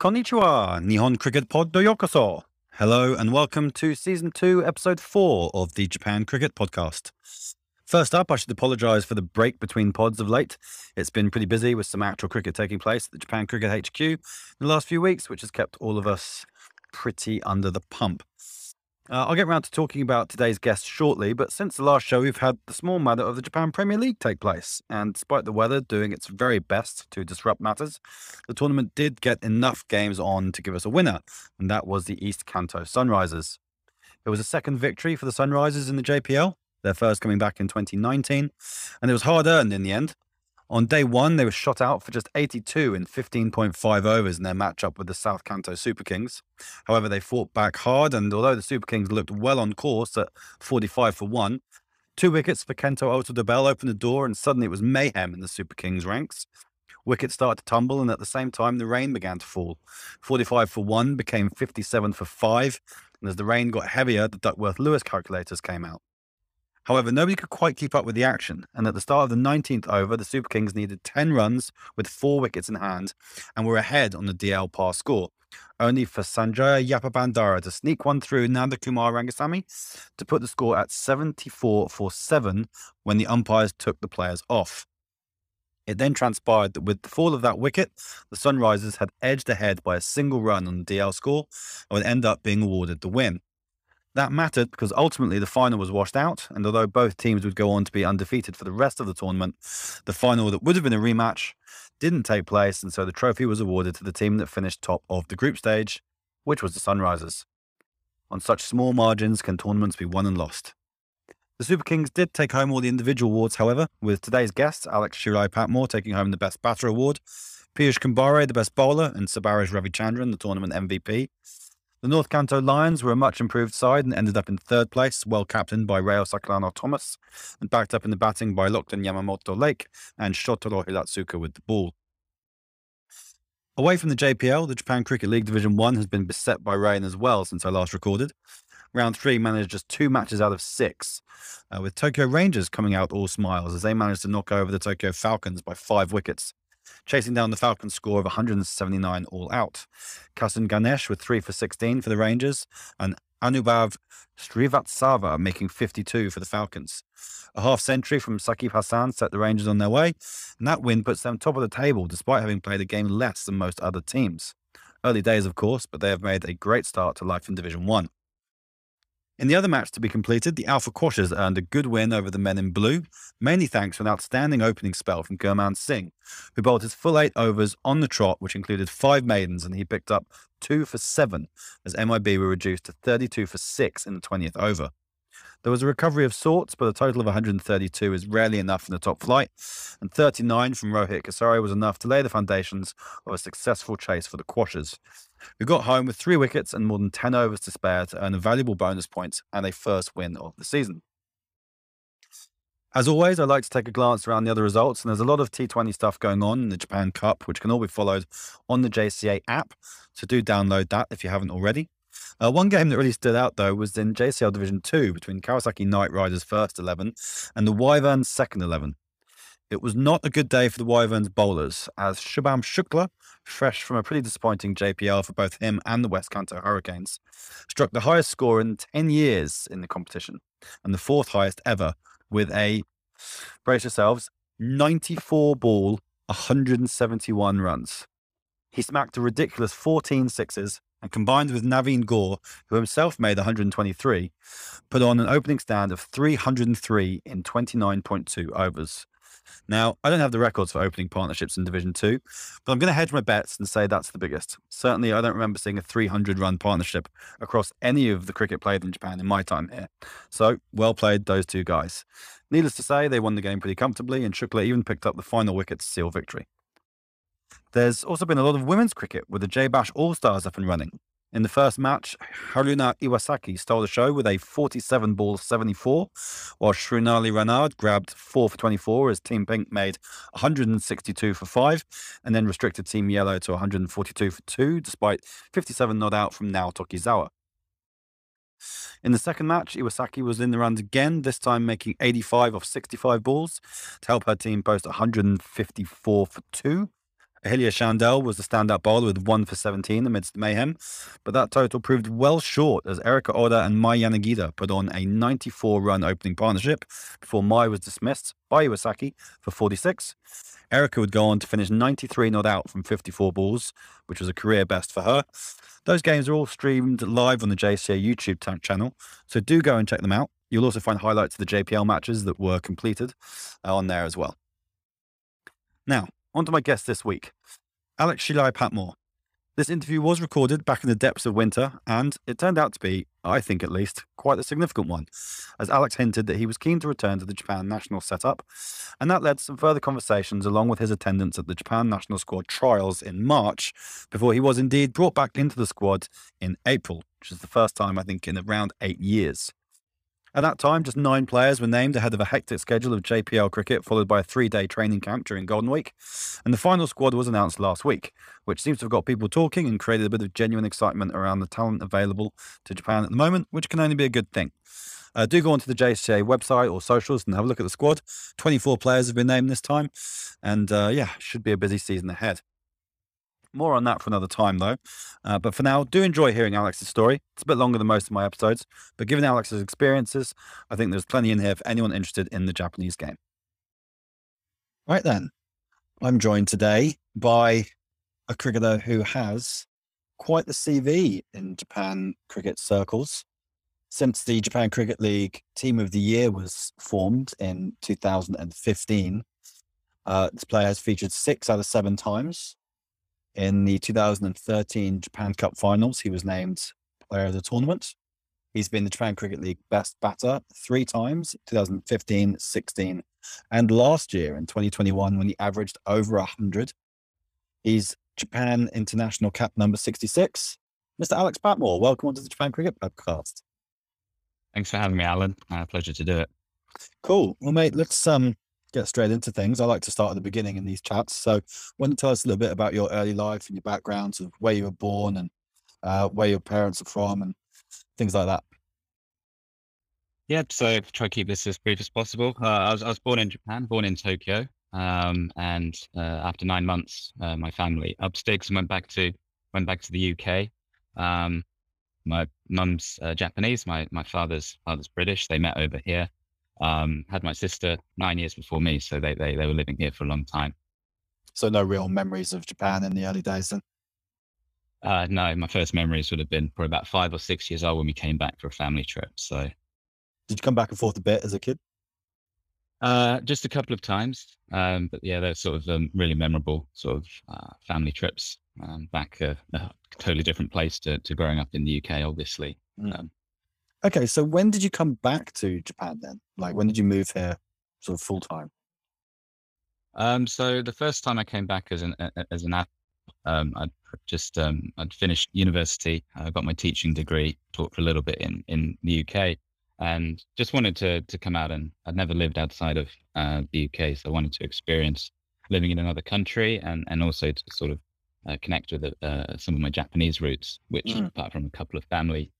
Konnichiwa, Nihon Cricket Pod do Yokoso. Hello and welcome to Season 2, Episode 4 of the Japan Cricket Podcast. First up, I should apologise for the break between pods of late. It's been pretty busy with some actual cricket taking place at the Japan Cricket HQ in the last few weeks, which has kept all of us pretty under the pump. Uh, I'll get around to talking about today's guest shortly, but since the last show, we've had the small matter of the Japan Premier League take place. And despite the weather doing its very best to disrupt matters, the tournament did get enough games on to give us a winner, and that was the East Kanto Sunrisers. It was a second victory for the Sunrisers in the JPL, their first coming back in 2019, and it was hard earned in the end. On day one, they were shot out for just 82 in 15.5 overs in their matchup with the South Kanto Super Kings. However, they fought back hard, and although the Super Kings looked well on course at 45 for 1, two wickets for Kento Ota-Dobell opened the door, and suddenly it was mayhem in the Super Kings ranks. Wickets started to tumble, and at the same time, the rain began to fall. 45 for 1 became 57 for 5, and as the rain got heavier, the Duckworth Lewis calculators came out. However, nobody could quite keep up with the action, and at the start of the 19th over, the Super Kings needed 10 runs with four wickets in hand and were ahead on the DL par score, only for Sanjaya Yapabandara to sneak one through Nanda Kumar Rangasamy to put the score at 74 for 7 when the umpires took the players off. It then transpired that with the fall of that wicket, the Sunrisers had edged ahead by a single run on the DL score and would end up being awarded the win. That mattered because ultimately the final was washed out, and although both teams would go on to be undefeated for the rest of the tournament, the final that would have been a rematch didn't take place, and so the trophy was awarded to the team that finished top of the group stage, which was the Sunrisers. On such small margins can tournaments be won and lost. The Super Kings did take home all the individual awards, however, with today's guests, Alex Shirai Patmore, taking home the Best Batter Award, Piyush Kumbhare, the Best Bowler, and Sabarish Ravichandran, the tournament MVP. The North Kanto Lions were a much improved side and ended up in third place, well captained by Reo Sakurano Thomas, and backed up in the batting by Lachlan Yamamoto Lake and Shotaro Hiratsuka with the ball. Away from the JPL, the Japan Cricket League Division 1 has been beset by rain as well since I last recorded. Round 3 managed just two matches out of six, uh, with Tokyo Rangers coming out all smiles as they managed to knock over the Tokyo Falcons by five wickets chasing down the Falcons' score of 179 all out. Kasun Ganesh with 3 for 16 for the Rangers, and Anubhav Srivatsava making 52 for the Falcons. A half century from Saqib Hassan set the Rangers on their way, and that win puts them top of the table despite having played a game less than most other teams. Early days, of course, but they have made a great start to life in Division 1. In the other match to be completed, the Alpha Quashers earned a good win over the men in blue, mainly thanks to an outstanding opening spell from Gurman Singh, who bowled his full eight overs on the trot, which included five maidens, and he picked up two for seven, as MIB were reduced to 32 for six in the 20th over. There was a recovery of sorts, but a total of 132 is rarely enough in the top flight, and 39 from Rohit Kasari was enough to lay the foundations of a successful chase for the Quashers, who got home with three wickets and more than 10 overs to spare to earn a valuable bonus point and a first win of the season. As always, I like to take a glance around the other results, and there's a lot of T20 stuff going on in the Japan Cup, which can all be followed on the JCA app. So do download that if you haven't already. Uh, one game that really stood out, though, was in JCL Division 2 between Kawasaki Knight Riders' first 11 and the Wyverns' second 11. It was not a good day for the Wyverns bowlers, as Shubham Shukla, fresh from a pretty disappointing JPL for both him and the West Kanto Hurricanes, struck the highest score in 10 years in the competition and the fourth highest ever with a, brace yourselves, 94 ball, 171 runs. He smacked a ridiculous 14 sixes and combined with Naveen Gore, who himself made 123, put on an opening stand of 303 in 29.2 overs. Now, I don't have the records for opening partnerships in Division 2, but I'm going to hedge my bets and say that's the biggest. Certainly, I don't remember seeing a 300 run partnership across any of the cricket played in Japan in my time here. So, well played, those two guys. Needless to say, they won the game pretty comfortably, and Shukla even picked up the final wicket to seal victory. There's also been a lot of women's cricket with the J Bash All Stars up and running. In the first match, Haruna Iwasaki stole the show with a 47 ball 74, while Srinali Ranade grabbed 4 for 24 as Team Pink made 162 for 5 and then restricted Team Yellow to 142 for 2, despite 57 not out from Nao Tokizawa. In the second match, Iwasaki was in the runs again, this time making 85 off 65 balls to help her team post 154 for 2 Ahilia Chandel was the standout bowler with one for 17 amidst mayhem, but that total proved well short as Erica Oda and Mai Yanagida put on a 94 run opening partnership before Mai was dismissed by Iwasaki for 46. Erica would go on to finish 93 not out from 54 balls, which was a career best for her. Those games are all streamed live on the JCA YouTube channel, so do go and check them out. You'll also find highlights of the JPL matches that were completed uh, on there as well. Now, on to my guest this week, Alex Shirai Patmore. This interview was recorded back in the depths of winter, and it turned out to be, I think at least, quite a significant one, as Alex hinted that he was keen to return to the Japan national setup, and that led to some further conversations along with his attendance at the Japan national squad trials in March, before he was indeed brought back into the squad in April, which is the first time I think in around eight years. At that time, just nine players were named ahead of a hectic schedule of JPL cricket, followed by a three day training camp during Golden Week. And the final squad was announced last week, which seems to have got people talking and created a bit of genuine excitement around the talent available to Japan at the moment, which can only be a good thing. Uh, do go onto the JCA website or socials and have a look at the squad. 24 players have been named this time. And uh, yeah, should be a busy season ahead. More on that for another time, though. Uh, but for now, do enjoy hearing Alex's story. It's a bit longer than most of my episodes, but given Alex's experiences, I think there's plenty in here for anyone interested in the Japanese game. Right then, I'm joined today by a cricketer who has quite the CV in Japan cricket circles. Since the Japan Cricket League Team of the Year was formed in 2015, uh, this player has featured six out of seven times in the 2013 Japan Cup finals, he was named player of the tournament. He's been the Japan Cricket League best batter three times 2015, 16, and last year in 2021 when he averaged over 100. He's Japan International Cap number 66. Mr. Alex Patmore, welcome to the Japan Cricket Podcast. Thanks for having me, Alan. Uh, pleasure to do it. Cool. Well, mate, let's um get straight into things. I like to start at the beginning in these chats. So, why don't you tell us a little bit about your early life and your background, of where you were born and uh, where your parents are from, and things like that. Yeah, so try to keep this as brief as possible. Uh, I was I was born in Japan, born in Tokyo, um, and uh, after nine months, uh, my family up and went back to went back to the UK. Um, my mum's uh, Japanese, my my father's father's British. They met over here, um, had my sister nine years before me, so they, they they were living here for a long time. So no real memories of Japan in the early days then. Uh, no, my first memories would have been probably about five or six years old when we came back for a family trip. So, did you come back and forth a bit as a kid? Uh, just a couple of times, um, but yeah, they're sort of um, really memorable sort of uh, family trips um, back uh, a totally different place to, to growing up in the UK, obviously. Mm. Okay, so when did you come back to Japan then? Like, when did you move here, sort of full time? Um, so the first time I came back as an as an adult, um, I'd just um, I'd finished university. I got my teaching degree, taught for a little bit in in the UK, and just wanted to to come out. And I'd never lived outside of uh, the UK, so I wanted to experience living in another country and and also to sort of uh, connect with uh, some of my Japanese roots, which mm. apart from a couple of family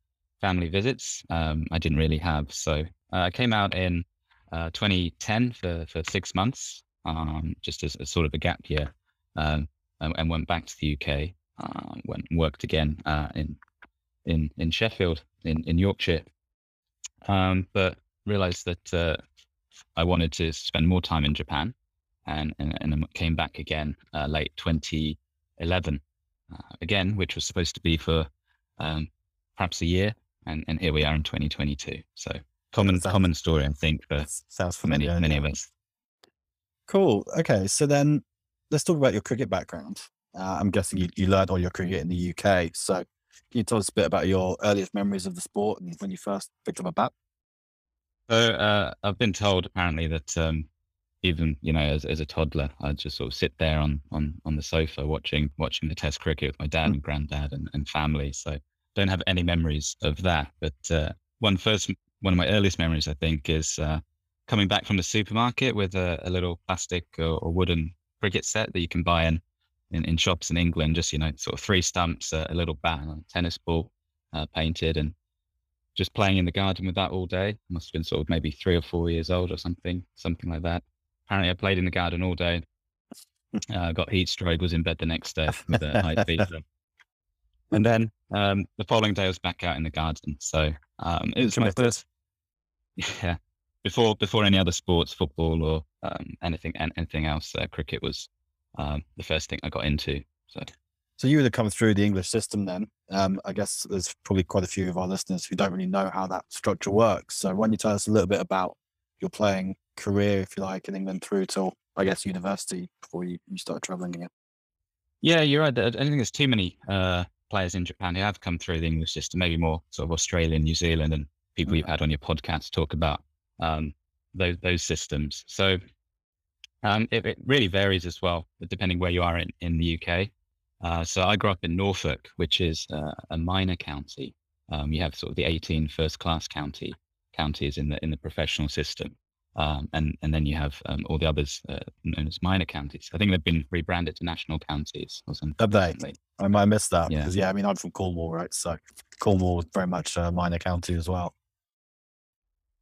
family visits. Um, I didn't really have. So uh, I came out in uh, 2010 for, for six months, um, just as a sort of a gap year, um, and, and, went back to the UK. Uh, went and worked again uh, in in in Sheffield in in Yorkshire, um, but realized that uh, I wanted to spend more time in Japan, and and, and came back again uh, late 2011 again, which was supposed to be for um, perhaps a year and, and here we are in 2022. So common sounds, common story, I think, for sounds familiar, many, many of us. Cool. Okay, so then let's talk about your cricket background. Uh, I'm guessing you, you learned all your cricket in the UK. So can you tell us a bit about your earliest memories of the sport and when you first picked up a bat? So uh, I've been told apparently that um, even you know as, as a toddler, I'd just sort of sit there on on on the sofa watching watching the Test cricket with my dad mm. and granddad and, and family. So don't have any memories of that. But uh, one first, one of my earliest memories, I think, is uh, coming back from the supermarket with a, a little plastic or, or, wooden cricket set that you can buy in, in, in shops in England. Just you know, sort of three stumps, uh, a little bat, and a tennis ball uh, painted, and just playing in the garden with that all day. Must have been sort of maybe three or four years old or something, something like that. Apparently, I played in the garden all day. uh, got heat stroke, was in bed the next day with a high fever. And then um, the following day, I was back out in the garden. So um, it was my first, yeah, before before any other sports, football or um, anything anything else. Uh, cricket was um, the first thing I got into. So. So you would have come through the English system then. Um, I guess there's probably quite a few of our listeners who don't really know how that structure works. So why don't you tell us a little bit about your playing career, if you like, in England through till I guess university before you, you started traveling again? Yeah, you're right. I don't think there's too many uh, players in Japan who have come through the English system. Maybe more sort of Australia, New Zealand, and people you've had on your podcast talk about um, those those systems. So um, it, it, really varies as well, depending where you are in, in the UK. Uh, so I grew up in Norfolk, which is uh, a minor county. Um, you have sort of the 18 first class county counties in the in the professional system, um, and and then you have um, all the others uh, known as minor counties. I think they've been rebranded to national counties or something. Have they? I might miss that because yeah. yeah, I mean I'm from Cornwall, right? So Cornwall is very much a minor county as well.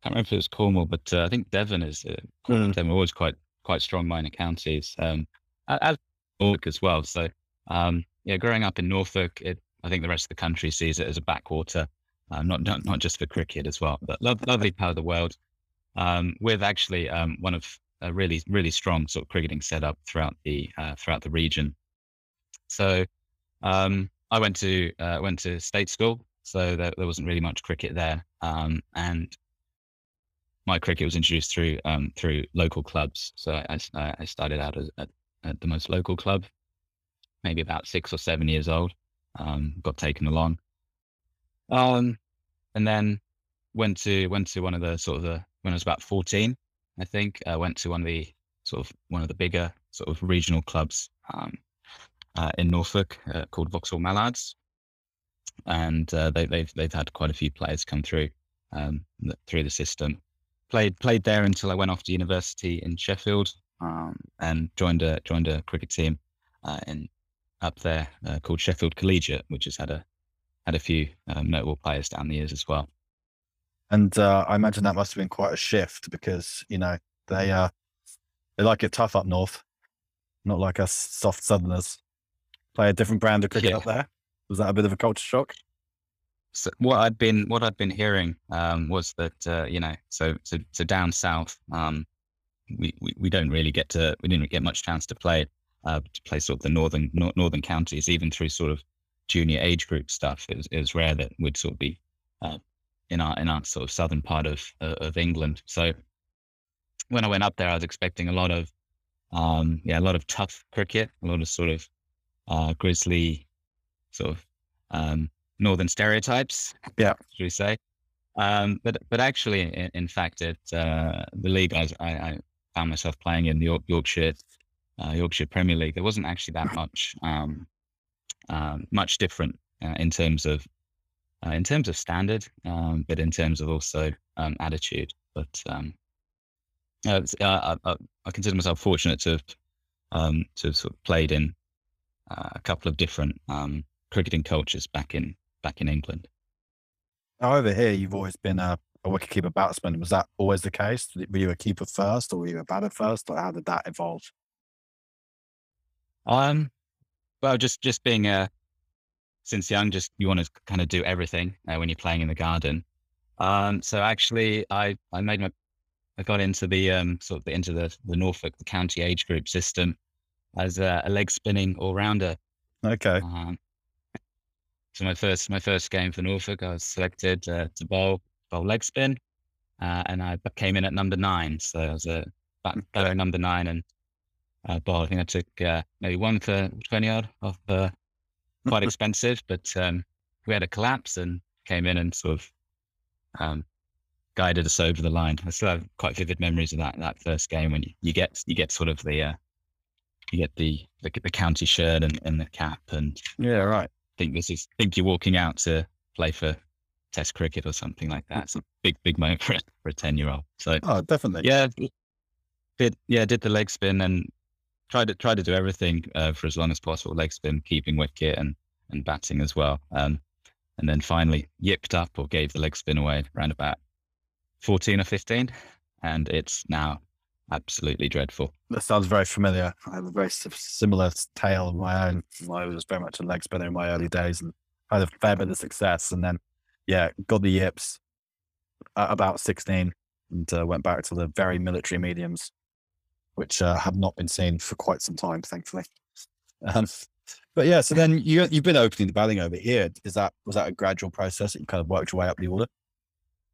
I can't remember if it was Cornwall, but uh, I think Devon is. Uh, mm. Devon always quite quite strong minor counties, um, as Norfolk as well. So um, yeah, growing up in Norfolk, it, I think the rest of the country sees it as a backwater, uh, not, not not just for cricket as well, but lo- lovely part of the world. Um, with actually um, one of a really really strong sort of cricketing setup throughout the uh, throughout the region. So um, I went to uh, went to state school, so there, there wasn't really much cricket there, um, and my cricket was introduced through um, through local clubs. So I, I started out as, at, at the most local club, maybe about six or seven years old. Um, got taken along, and then went to went to one of the sort of the when I was about fourteen, I think. I went to one of the sort of one of the bigger sort of regional clubs um, uh, in Norfolk uh, called Vauxhall Mallards, and uh, they, have they've, they've had quite a few players come through um, through the system. Played played there until I went off to university in Sheffield um, and joined a joined a cricket team uh, in up there uh, called Sheffield Collegiate, which has had a had a few notable players down the years as well. And uh, I imagine that must have been quite a shift because you know they uh, they like it tough up north, not like us soft southerners. Play a different brand of cricket yeah. up there. Was that a bit of a culture shock? So what I'd been what I'd been hearing um, was that uh, you know so so so down south um, we, we we don't really get to we didn't get much chance to play uh, to play sort of the northern northern counties, even through sort of junior age group stuff. It was, it was rare that we'd sort of be uh, in our in our sort of southern part of uh, of England. So when I went up there, I was expecting a lot of um, yeah, a lot of tough cricket, a lot of sort of uh, grizzly sort of um, northern stereotypes. Yeah, should we say? Um, but but actually, in, in fact, at uh, the league I, I, found myself playing in the York, Yorkshire uh, Yorkshire Premier League, there wasn't actually that much um, um, much different uh, in terms of uh, in terms of standard, um, but in terms of also um, attitude. But um, uh, I, I, I, consider myself fortunate to have um, to have sort of played in uh, a couple of different cricketing cultures back in back in England. Over here, you've always been a, a wicketkeeper batsman. Was that always the case? Were you a keeper first, or were you a batter first, or how did that evolve? Um, well, just just being a since young, just you want to kind of do everything uh, when you're playing in the garden. Um, so actually, I I made my I got into the um sort of the, into the the Norfolk the county age group system as a, a leg spinning all rounder. Okay. Um, so my first my first game for Norfolk, I was selected uh, to bowl bowl leg spin, uh, and I came in at number nine. So I was a batter number nine, and uh, ball. I think I took uh, maybe one for 20 odd off uh, quite expensive, but um, we had a collapse and came in and sort of um, guided us over the line. I still have quite vivid memories of that that first game when you, you get you get sort of the uh, you get the, the, the county shirt and, and the cap and yeah right. Think this is think you're walking out to play for Test cricket or something like that. It's a big big moment for for a ten year old. So oh definitely yeah. Did yeah did the leg spin and tried to try to do everything uh, for as long as possible, leg spin, keeping wicket, and and batting as well. Um, and then finally yipped up or gave the leg spin away around about 14 or 15, and it's now absolutely dreadful. That sounds very familiar. I have a very similar tale of my own. I was very much a leg spinner in my early days and had a fair bit of success. And then, yeah, got the yips at about 16 and uh, went back to the very military mediums, which uh, have not been seen for quite some time, thankfully. Um, but yeah, so then you you've been opening the batting over here. Is that was that a gradual process that you kind of worked your way up the order?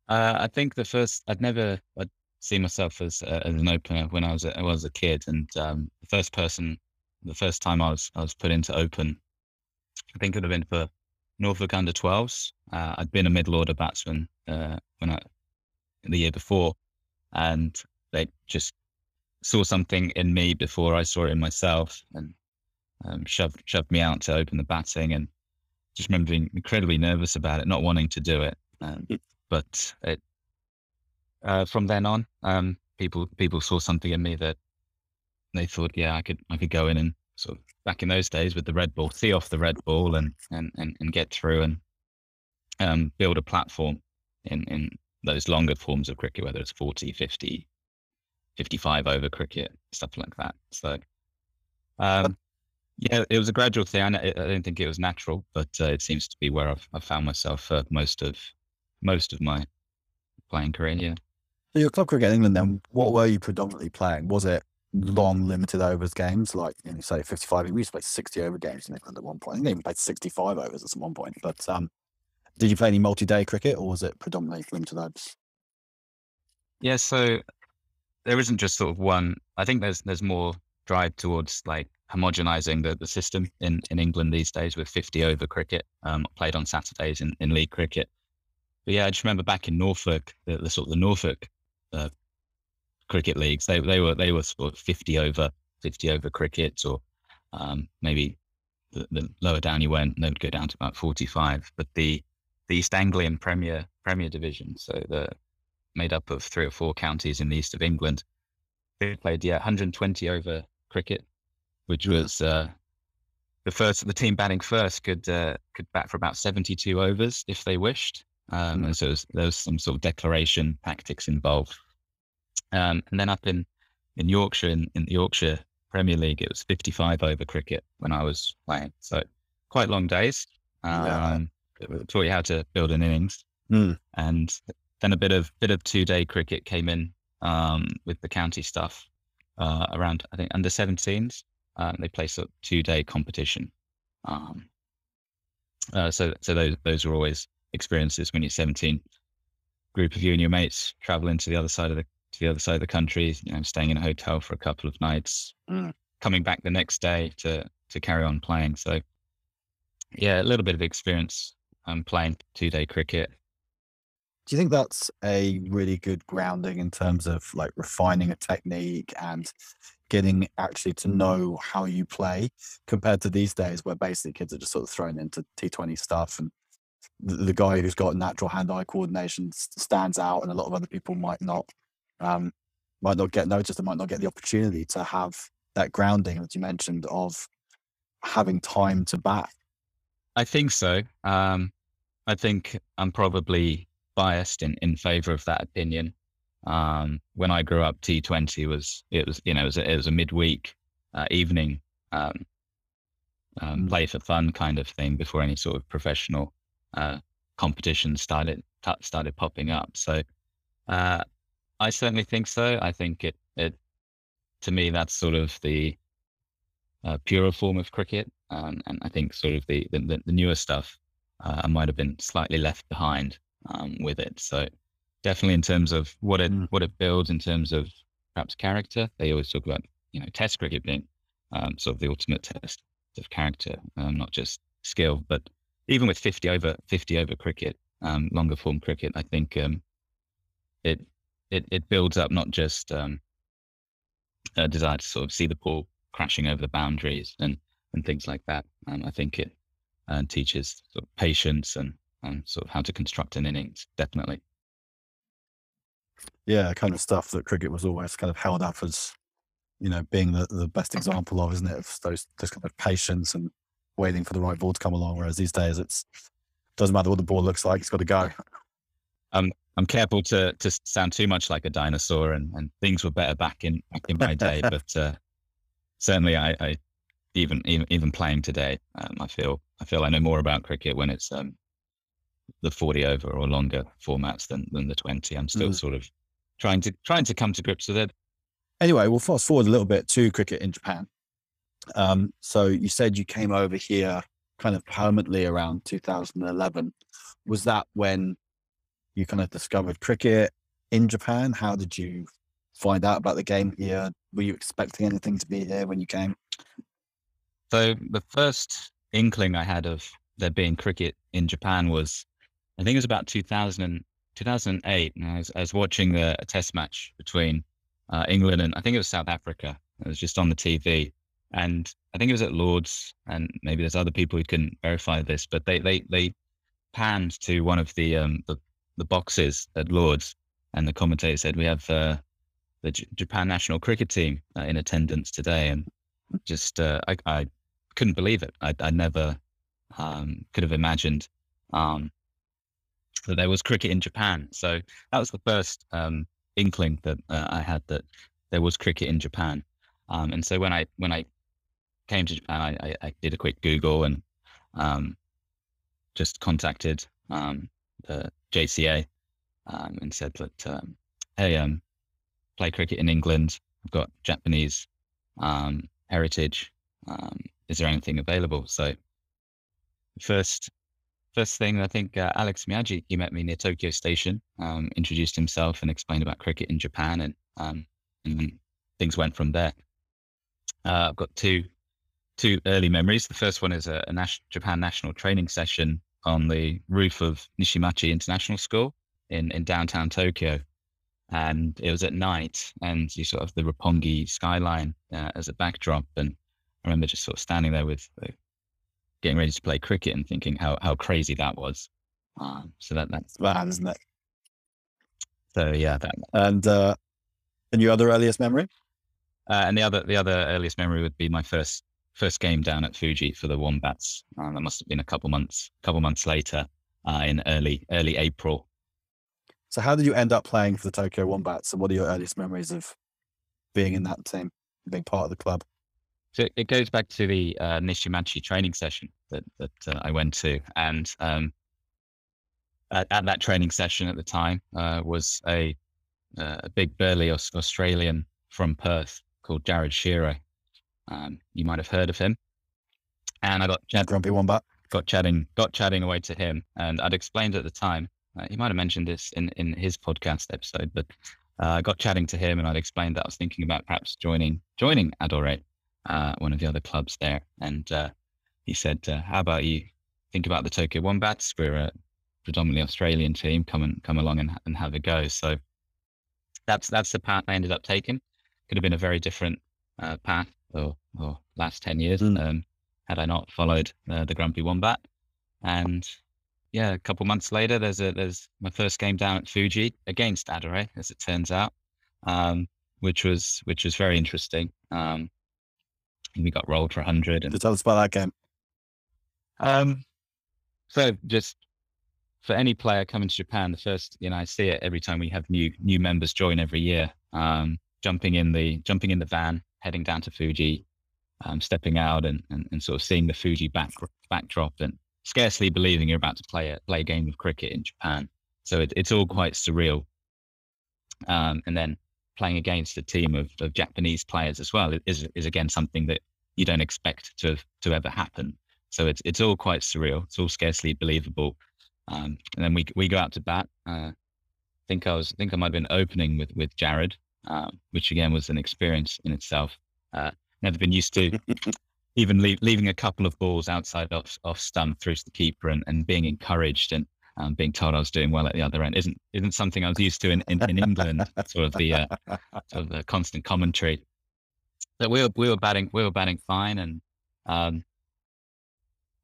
Uh, I think the first I'd never I'd see myself as uh, as an opener when I was a, I was a kid, and um, the first person, the first time I was I was put into open, I think it would have been for Norfolk under 12s. Uh, I'd been a middle order batsman uh, when I the year before, and they just saw something in me before I saw it in myself, and um, shoved shoved me out to open the batting, and just remember being incredibly nervous about it, not wanting to do it. Um, but it, uh, from then on, um, people people saw something in me that they thought, yeah, I could I could go in and sort of back in those days with the red ball, see off the red ball, and and and, and get through and um, build a platform in in those longer forms of cricket, whether it's 40, 50, 55 over cricket, stuff like that. So, um, yeah, it was a gradual thing. I, I don't think it was natural, but uh, it seems to be where I've, I've found myself for most of most of my playing career. Yeah. So your club cricket in England, then, what were you predominantly playing? Was it long limited overs games, like you know, say 55? We used to play 60 over games in England at one point. I think they even played 65 overs at one point. But um, did you play any multi-day cricket, or was it predominantly limited overs? Yeah, so there isn't just sort of one. I think there's there's more drive towards like homogenizing the, the system in, in England these days with 50 over cricket um, played on Saturdays in, in league cricket. But yeah, I just remember back in Norfolk, the, the sort of the Norfolk uh, cricket leagues, they, they were they were sort of 50 over 50 over cricket or um, maybe the, the, lower down you went, they would go down to about 45. But the the East Anglian Premier Premier Division, so the made up of three or four counties in the east of England, they played yeah 120 over cricket, which was uh, the first the team batting first could uh, could bat for about 72 overs if they wished. Um, and so was, there was some sort of declaration tactics involved. Um, and then up in, in Yorkshire, in, in the Yorkshire Premier League, it was 55 over cricket when I was playing. So quite long days. Um, yeah. Taught you how to build an innings. Mm. And then a bit of bit of two day cricket came in um, with the county stuff uh, around I think under 17s. Um, they play a two day competition. Um, uh, so so those those are always experiences when you're 17. Group of you and your mates traveling to the other side of the to the other side of the country, you know, staying in a hotel for a couple of nights, mm. coming back the next day to to carry on playing. So yeah, a little bit of experience um, playing two day cricket. Do you think that's a really good grounding in terms of like refining a technique and getting actually to know how you play compared to these days where basically kids are just sort of thrown into T20 stuff and the, guy who's got natural hand-eye coordination stands out, and a lot of other people might not um, might not get noticed and might not get the opportunity to have that grounding that you mentioned of having time to bat. I think so. Um, I think I'm probably biased in, in favor of that opinion. Um, when I grew up, T20 was it was you know it was a, it was a midweek uh, evening um, um, mm. play for fun kind of thing before any sort of professional uh, competitions started started popping up. So uh, I certainly think so. I think it it to me that's sort of the uh, purer form of cricket, um, and I think sort of the the, the newer stuff uh, might have been slightly left behind um, with it. So definitely in terms of what it mm. what it builds in terms of perhaps character. They always talk about you know Test cricket being um, sort of the ultimate test of character, um, not just skill, but even with 50 over 50 over cricket, um, longer form cricket, I think um, it, it it builds up not just um, a desire to sort of see the ball crashing over the boundaries and and things like that. And I think it uh, teaches sort of patience and and sort of how to construct an innings. Definitely. Yeah, kind of stuff that cricket was always kind of held up as, you know, being the, the best example of, isn't it? Of those those kind of patience and waiting for the right ball to come along. Whereas these days, it's doesn't matter what the ball looks like; it's got to go. I'm I'm careful to to sound too much like a dinosaur, and, and things were better back in back in my day. but uh, certainly, I, I even even even playing today, um, I feel I feel I know more about cricket when it's um, the forty over or longer formats than than the twenty. I'm still mm. sort of trying to trying to come to grips with it. Anyway, we'll fast forward a little bit to cricket in Japan. Um, so you said you came over here kind of permanently around 2011. Was that when you kind of discovered cricket in Japan? How did you find out about the game here? Were you expecting anything to be here when you came? So the first inkling I had of there being cricket in Japan was, I think it was about 2000 2008. And I was, I was watching the, a test match between uh, England and I think it was South Africa. It was just on the TV. And I think it was at Lords, and maybe there's other people who can verify this, but they they they panned to one of the um, the the boxes at Lords, and the commentator said, "We have uh, the J- Japan national cricket team uh, in attendance today," and just uh, I, I couldn't believe it. I, I never um, could have imagined um, that there was cricket in Japan. So that was the first um, inkling that uh, I had that there was cricket in Japan. Um, and so when I when I came to Japan, I, I, I did a quick Google and um, just contacted um, the JCA um, and said that, um, hey, um, play cricket in England. I've got Japanese um, heritage. Um, is there anything available? So first, first thing, I think uh, Alex Miyaji, he met me near Tokyo Station, um, introduced himself and explained about cricket in Japan, and um, and things went from there. Uh, I've got two two early memories. The first one is a, a Japan national training session on the roof of Nishimachi International School in, in downtown Tokyo. And it was at night, and you sort of the Roppongi skyline uh, as a backdrop. And I remember just sort of standing there with uh, getting ready to play cricket and thinking how, how crazy that was. Um, so that that's bad, isn't it? So yeah, that and uh, and your other earliest memory? Uh, and the other the other earliest memory would be my first first game down at Fuji for the Wombats. Uh, that must have been a couple months, couple months later, uh, in early early April. So, how did you end up playing for the Tokyo Wombats, and what are your earliest memories of being in that team, being part of the club? So it goes back to the uh, Nishimachi training session that that uh, I went to, and um, at, at, that training session at the time uh, was a uh, a big burly Australian from Perth called Jared Shearer, um, you might have heard of him. And I got chat- Grumpy Wombat. Got chatting, got chatting away to him, and I'd explained at the time. Uh, he might have mentioned this in in his podcast episode, but uh, I got chatting to him, and I'd explained that I was thinking about perhaps joining joining Adore, uh, one of the other clubs there. And uh, he said, uh, "How about you think about the Tokyo Wombats? We're a predominantly Australian team. Come and come along and, and have a go." So that's that's the path I ended up taking. Could have been a very different uh, path or, or last 10 years mm. um, had I not followed uh, the Grumpy Wombat. And yeah, a couple months later, there's a there's my first game down at Fuji against Adore, as it turns out, um, which was which was very interesting. Um, we got rolled for 100. And, tell us about that game. Um, so just for any player coming to Japan, the first you know I see it every time we have new new members join every year. Um, jumping in the jumping in the van, heading down to Fuji, um, stepping out and, and, and, sort of seeing the Fuji back, backdrop and scarcely believing you're about to play a, play a game of cricket in Japan. So it, it's all quite surreal. Um, and then playing against a team of, of Japanese players as well is, is again something that you don't expect to to ever happen. So it's it's all quite surreal. It's all scarcely believable. Um, and then we we go out to bat. Uh, I think I was I think I might have been opening with with Jared, um, which again was an experience in itself. Uh, never been used to even leave, leaving a couple of balls outside off, off stump through to the keeper and, and being encouraged and um, being told I was doing well at the other end isn't isn't something I was used to in, in, in England. sort of the uh, sort of the constant commentary. But we were we were batting we were batting fine, and um,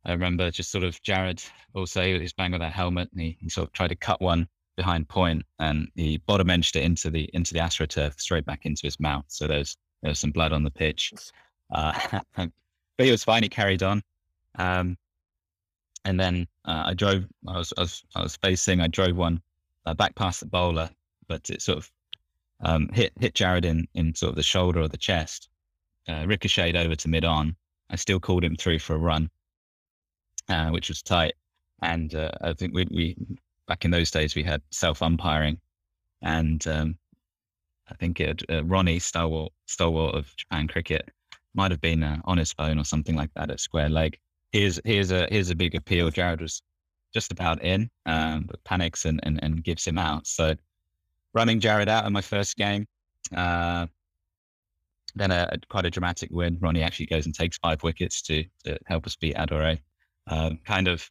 I remember just sort of Jared also he was banging with that helmet, and he, he sort of tried to cut one behind point, and he bottom edged it into the into the astroturf straight back into his mouth. So there's there's some blood on the pitch, uh, but he was fine. He carried on, um, and then uh, I drove. I was, I was I was facing. I drove one uh, back past the bowler, but it sort of um, hit hit Jarrod in in sort of the shoulder or the chest, uh, ricocheted over to mid on. I still called him through for a run, uh, which was tight. And uh, I think we, we back in those days we had self umpiring, and um, I think it, uh, Ronnie stalwart stalwart of Japan cricket might have been uh, on his phone or something like that at square leg. Here's here's a here's a big appeal. Jared was just about in, um, but panics and, and and gives him out. So running Jared out in my first game. Uh, then a, a, quite a dramatic win. Ronnie actually goes and takes five wickets to, to help us beat Adore. Um, kind of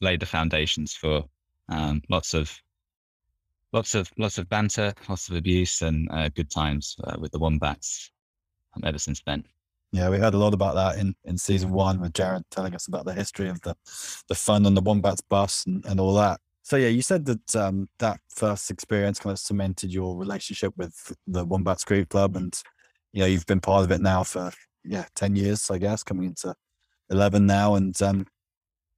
laid the foundations for um, lots of lots of lots of banter, lots of abuse, and uh, good times uh, with the Wombats ever since then. Yeah, we heard a lot about that in, in season one with Jarrod telling us about the history of the the fun on the Wombats bus and, and all that. So yeah, you said that um, that first experience kind of cemented your relationship with the Wombats Cricket Club, and you know you've been part of it now for yeah ten years, I guess, coming into eleven now. And um,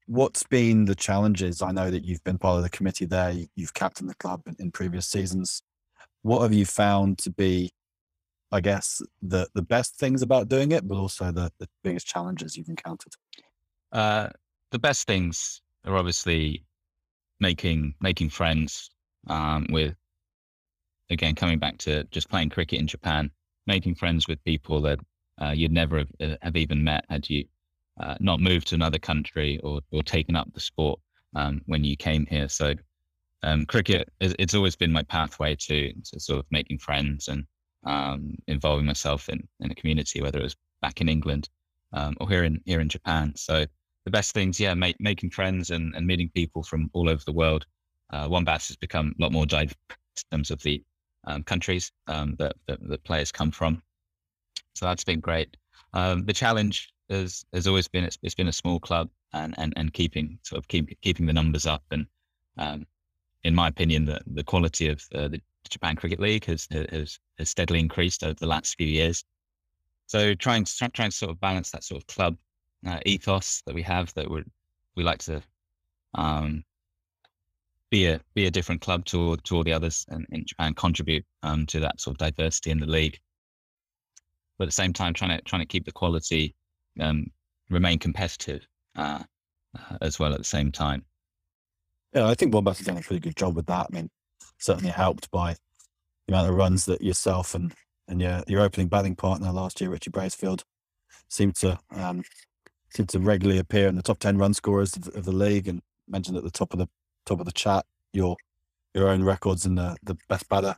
what's been the challenges? I know that you've been part of the committee there. You've captained the club in, in previous seasons. What have you found to be I guess the the best things about doing it, but also the, the biggest challenges you've encountered? Uh, the best things are obviously making making friends um, with again coming back to just playing cricket in Japan, making friends with people that uh, you'd never have, uh, have, even met had you uh, not moved to another country or or taken up the sport um, when you came here. So um, cricket it's always been my pathway to, to sort of making friends and um, involving myself in, in a community, whether it was back in England um, or here in here in Japan. So the best things, yeah, make, making friends and, and meeting people from all over the world. Uh, Wombats has become a lot more diverse in terms of the um, countries um, that, that, the players come from. So that's been great. Um, the challenge has has always been it's, it's been a small club and, and, and keeping sort of keep, keeping the numbers up and um, in my opinion the the quality of uh, the Japan Cricket League has, has, has steadily increased over the last few years. So trying to trying to sort of balance that sort of club uh, ethos that we have that we we like to um, be a be a different club to to all the others in Japan, contribute um, to that sort of diversity in the league. But at the same time, trying to trying to keep the quality, um, remain competitive uh, uh, as well at the same time. Yeah, I think Wombats has done a pretty good job with that. I mean, certainly helped by the amount of runs that yourself and and your your opening batting partner last year, Richie Bracefield, seemed to um, seemed to regularly appear in the top ten run scorers of, of, the league, and mentioned at the top of the top of the chat your your own records and the the best batter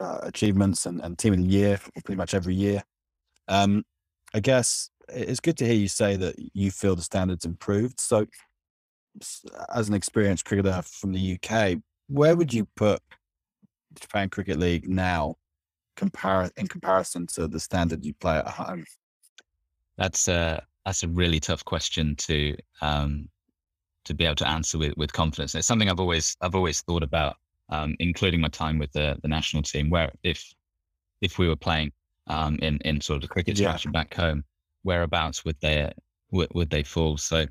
uh, achievements and, and team of the year pretty much every year. Um, I guess it's good to hear you say that you feel the standards improved. So, as an experienced cricketer from the UK, where would you put Japan Cricket League now compare in comparison to the standard you play at home? That's a that's a really tough question to um, to be able to answer with, with confidence. It's something I've always I've always thought about, um, including my time with the the national team, where if if we were playing um, in in sort of the cricket yeah. structure back home, whereabouts would they would, would they fall? So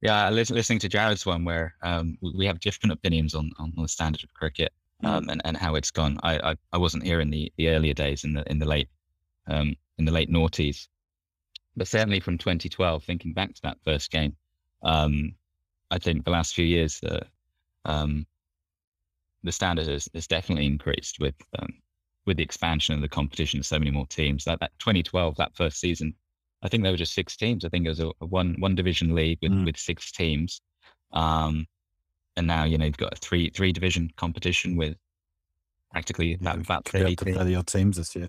yeah, listening to Jared's one where um, we have different opinions on, on the standard of cricket. Mm. um, and, and how it's gone. I, I, I wasn't here in the, the earlier days in the in the late um, in the late noughties, but certainly from 2012, thinking back to that first game, um, I think the last few years the um, the standard has, has definitely increased with um, with the expansion of the competition. So many more teams. That that 2012 that first season, I think there were just six teams. I think it was a, a one one division league with mm. with six teams. Um, and now you know you've got a three three division competition with practically yeah, about, about 30, 30 teams this year.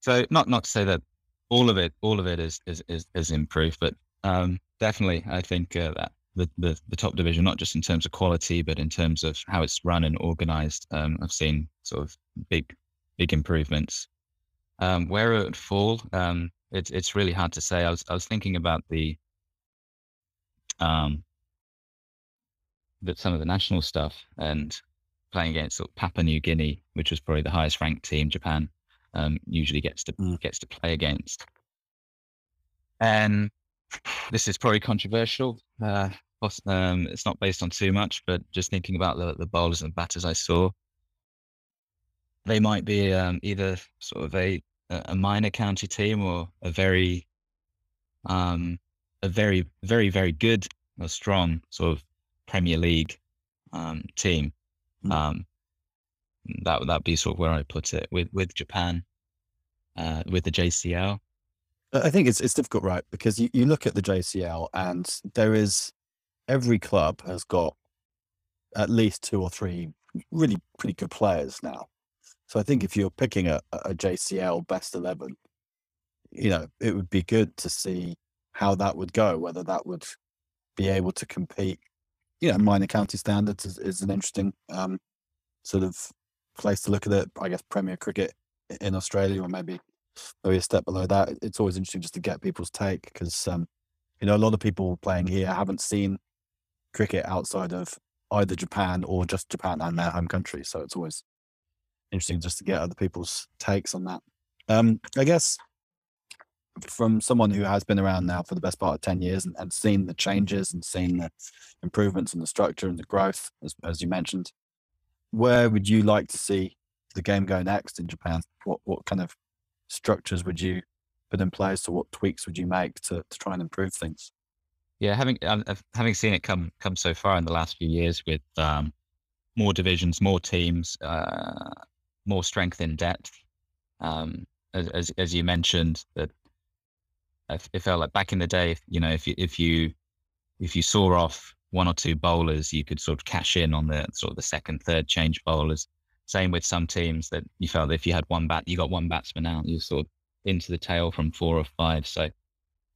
So not not to say that all of it all of it is is is, is improved, but um, definitely I think uh, that the, the the top division, not just in terms of quality, but in terms of how it's run and organized, um, I've seen sort of big big improvements. Um, where it would fall, um, it's it's really hard to say. I was I was thinking about the um, that some of the national stuff and playing against sort of Papua New Guinea, which was probably the highest ranked team Japan um, usually gets to mm. gets to play against. And this is probably controversial, uh, Um, it's not based on too much, but just thinking about the, the bowlers and batters I saw, they might be um, either sort of a a minor county team or a very um, a very very very good or strong sort of Premier League um, team. Mm. Um, that that'd be sort of where I put it with with Japan, uh, with the JCL. I think it's it's difficult, right? Because you, you look at the JCL and there is every club has got at least two or three really pretty good players now. So I think if you're picking a, a JCL best eleven, you know, it would be good to see how that would go, whether that would be able to compete. You know, minor county standards is, is an interesting um, sort of place to look at it. I guess Premier Cricket in Australia, or maybe maybe a step below that. It's always interesting just to get people's take because um, you know a lot of people playing here haven't seen cricket outside of either Japan or just Japan and their home country. So it's always interesting just to get other people's takes on that. Um, I guess from someone who has been around now for the best part of 10 years and, and seen the changes and seen the improvements in the structure and the growth, as, as you mentioned, where would you like to see the game go next in Japan? What what kind of structures would you put in place, or what tweaks would you make to, to try and improve things? Yeah, having um, having seen it come come so far in the last few years with um, more divisions, more teams, uh, more strength in depth. Um, as, as, as you mentioned, that it felt like back in the day, you know, if you if you if you saw off one or two bowlers, you could sort of cash in on the sort of the second, third change bowlers. Same with some teams that you felt if you had one bat, you got one batsman out, you sort of into the tail from four or five. So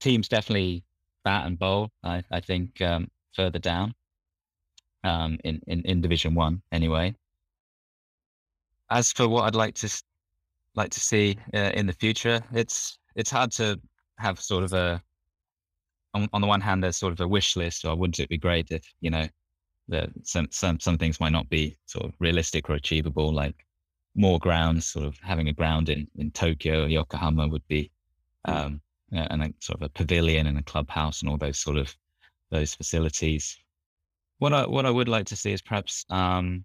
teams definitely bat and bowl. I, I think um, further down um, in, in in Division One anyway. As for what I'd like to like to see uh, in the future, it's it's hard to have sort of a on, on the one hand, there's sort of a wish list, or wouldn't it be great if, you know, that some, some, some things might not be sort of realistic or achievable, like more grounds, sort of having a ground in, in Tokyo or Yokohama would be, hmm. um, and a sort of a pavilion and a clubhouse and all those sort of those facilities. What I what I would like to see is perhaps um,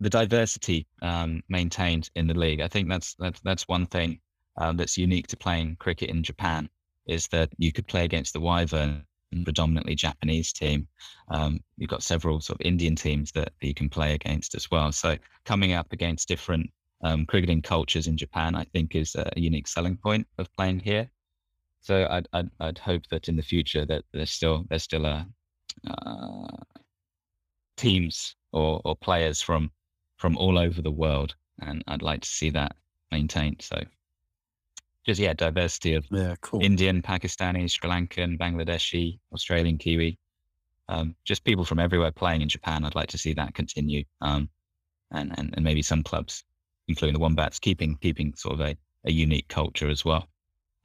the diversity um, maintained in the league. I think that's that's that's one thing um, that's unique to playing cricket in Japan is that you could play against the Wyvern predominantly Japanese team. Um, you've got several sort of Indian teams that you can play against as well. So coming up against different um, cricketing cultures in Japan, I think, is a unique selling point of playing here. So I'd, I'd, I'd hope that in the future that there's still there's still a uh, teams or, or players from from all over the world, and I'd like to see that maintained. So just yeah, diversity of yeah, cool. Indian, Pakistani, Sri Lankan, Bangladeshi, Australian, Kiwi, um, just people from everywhere playing in Japan. I'd like to see that continue, um, and, and and maybe some clubs, including the Wombats, keeping keeping sort of a, a unique culture as well.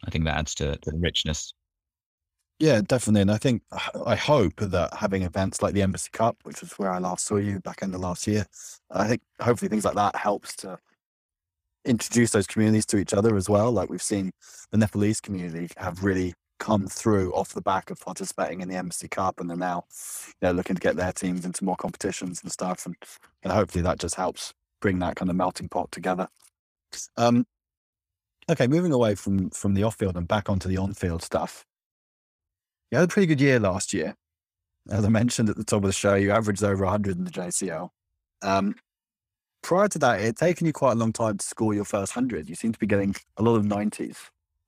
I think that adds to, to the richness. Yeah, definitely. And I think I hope that having events like the Embassy Cup, which was where I last saw you back in the last year, I think hopefully things like that helps to introduce those communities to each other as well. Like we've seen the Nepalese community have really come through off the back of participating in the Embassy Cup, and they're now you know, looking to get their teams into more competitions and stuff. And, and hopefully that just helps bring that kind of melting pot together. Um, okay, moving away from from the off field and back onto the on field stuff. You had a pretty good year last year. As I mentioned at the top of the show, you averaged over 100 in the JCL. Um, prior to that, it had taken you quite a long time to score your first 100. You seem to be getting a lot of 90s.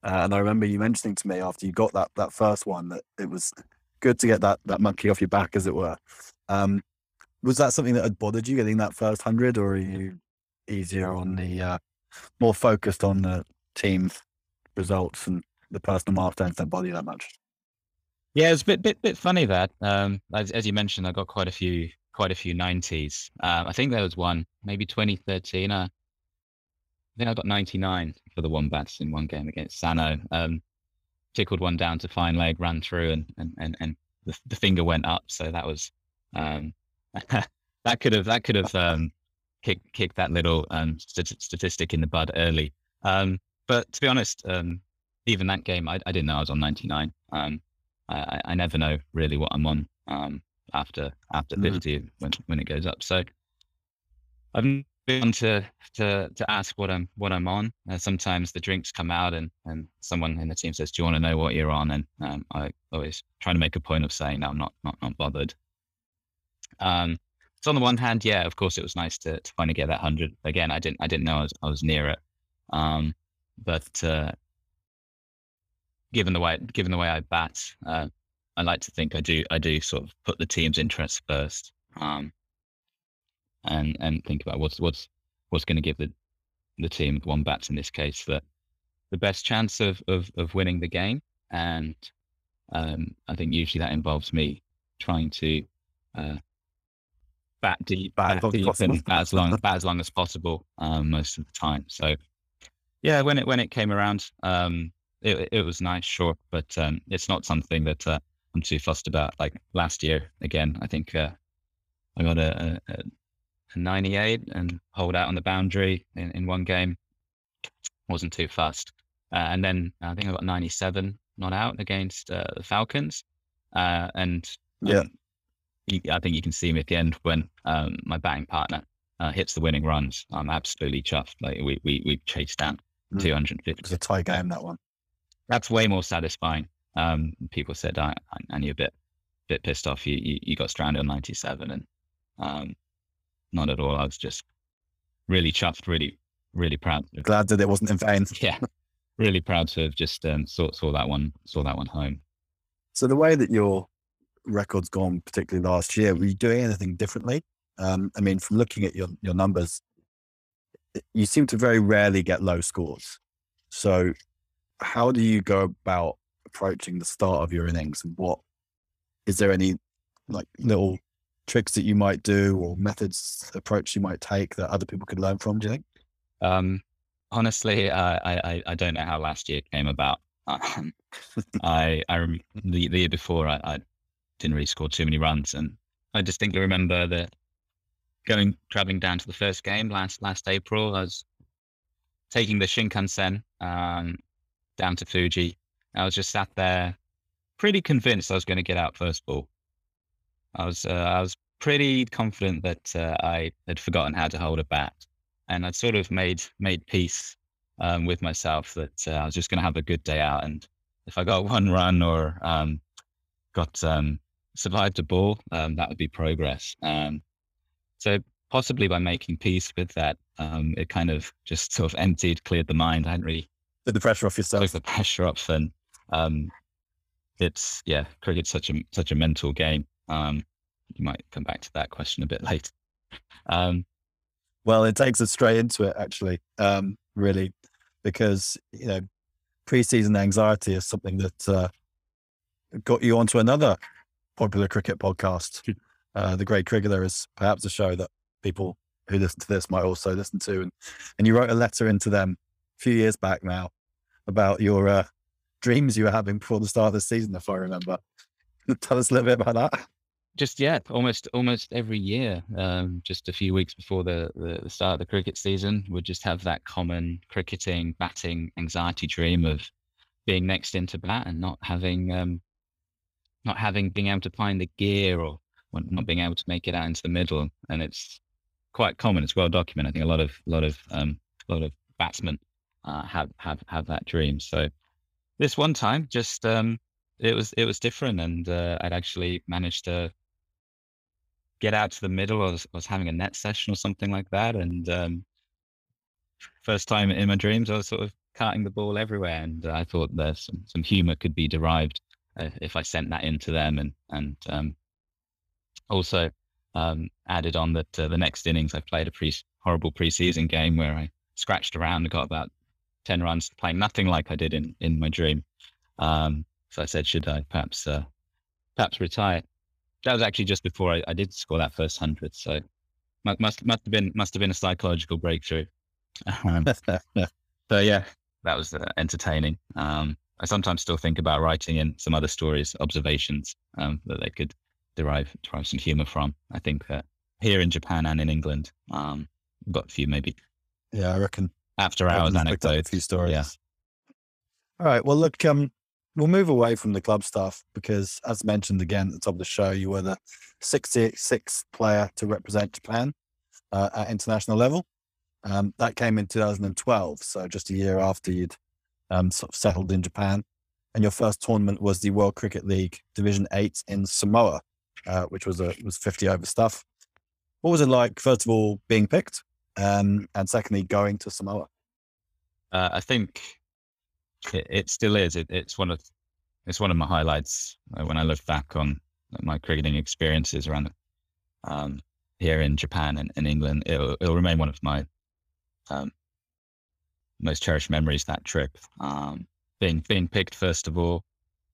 Uh, and I remember you mentioning to me after you got that that first one that it was good to get that that monkey off your back, as it were. Um, was that something that had bothered you getting that first 100, or are you easier on the uh, more focused on the team results and the personal milestones don't bother you that much? Yeah, it's a bit bit bit funny that um, as, as you mentioned, I got quite a few quite a few 90s. Um, I think there was one, maybe 2013. Uh, I think I got 99 for the Wombats in one game against Sano. Um, tickled one down to fine leg, ran through, and and and, and the, the finger went up. So that was um, that could have that could have um, kicked kicked that little um, st- statistic in the bud early. Um, but to be honest, um, even that game, I, I didn't know I was on 99. Um, I, I never know really what I'm on. Um, after after Mhm. 50 when when it goes up. So I've been to to to ask what I'm what I'm on. Uh, sometimes the drinks come out and and someone in the team says, "Do you want to know what you're on?" And um, I always try to make a point of saying, "No, I'm not not not bothered." Um, so on the one hand, yeah, of course, it was nice to, to finally get that hundred. Again, I didn't I didn't know I was I was near it, um, but uh, given the way given the way I bat, uh, I like to think I do I do sort of put the team's interests first, um, and and think about what's what's what's going to give the the team Wombats in this case the the best chance of of, of winning the game, and um, I think usually that involves me trying to uh, bat deep, Bat bat, as long as deep possible. and bat as long bat as long as possible um, most of the time. So yeah, when it when it came around, um, it it was nice, sure, but um, it's not something that uh, I'm too fussed about. Like last year, again, I think uh, I got a, a, a 98 and hold out on the boundary in, in one game. Wasn't too fussed, uh, and then I think I got 97 not out against uh, the Falcons, uh, and Yeah. um, you, I think you can see me at the end when um, my batting partner uh, hits the winning runs. I'm absolutely chuffed. Like we we we chased down Mm. 250 It was a tie game that one. that's way more satisfying. Um, people said, I, I, and you're a bit, bit pissed off. You, you, you got stranded on 97 and, um, not at all. I was just really chuffed, really, really proud. Glad that it wasn't in vain. Yeah. Really proud to have just, um, saw, saw that one, saw that one home. So the way that your record's gone, particularly last year, were you doing anything differently? Um, I mean, from looking at your, your numbers, you seem to very rarely get low scores. So how do you go about approaching the start of your innings and what is there any like little tricks that you might do or methods approach you might take that other people could learn from, do you think? Um, honestly, I, I, I don't know how last year came about. Um, I, I rem- the, the year before, I, I didn't really score too many runs, and I distinctly remember that going traveling down to the first game last last April. I was taking the Shinkansen um, down to Fuji. I was just sat there, pretty convinced I was going to get out first ball. I was uh, I was pretty confident that uh, I had forgotten how to hold a bat, and I'd sort of made made peace um, with myself that uh, I was just going to have a good day out, and if I got one run or um, got um, survived a ball, um, that would be progress. Um, so possibly by making peace with that, um, it kind of just sort of emptied, cleared the mind. I hadn't really The pressure off yourself. took the pressure off, and um, it's yeah, cricket's such a such a mental game. Um, you might come back to that question a bit later. Um, Well, it takes us straight into it, actually, um, really, because, you know, preseason anxiety is something that uh, got you onto another popular cricket podcast. Uh, the Grade Cricketer is perhaps a show that people who listen to this might also listen to. And, and you wrote a letter into them a few years back now about your uh, dreams you were having before the start of the season, if I remember. Tell us a little bit about that. just yeah, almost almost every year, um, just a few weeks before the, the the start of the cricket season, we'd just have that common cricketing batting anxiety dream of being next into bat and not having um, not having being able to find the gear or not being able to make it out into the middle, and it's quite common. It's well documented. I think a lot of a lot of um, a lot of batsmen uh, have have have that dream. So this one time, just um, it was it was different, and uh, I'd actually managed to get out to the middle. I was, I was having a net session or something like that, and um, first time in my dreams, I was sort of carting the ball everywhere, and uh, I thought there's some, some humor could be derived uh, if I sent that in to them, and and um, also um, added on that uh, the next innings I played a pre horrible preseason game where I scratched around and got about ten runs, playing nothing like I did in in my dream. Um, so I said, should I perhaps uh, perhaps retire? That was actually just before I, I did score that first hundred. So must must must have been must have been a psychological breakthrough. Um, so yeah, that was uh, entertaining. Um, I sometimes still think about writing in some other stories, observations um, that they could derive derive some humor from. I think that here in Japan and in England, um, got a few maybe yeah, I reckon. After hours anecdotes. A few stories. Yeah. All right. Well, look, um, we'll move away from the club stuff because, as mentioned again at the top of the show, you were the 66th player to represent Japan uh, at international level. Um, that came in 2012, so just a year after you'd um, sort of settled in Japan. And your first tournament was the World Cricket League Division Eight in Samoa, uh, which was a was 50 over stuff. What was it like, first of all, being picked, um, and secondly, going to Samoa? Uh, I think it, it still is. It, it's one of it's one of my highlights uh, when I look back on my cricketing experiences around um, here in Japan and, and England. It'll, it'll, remain one of my um, most cherished memories. That trip, um, being being picked first of all,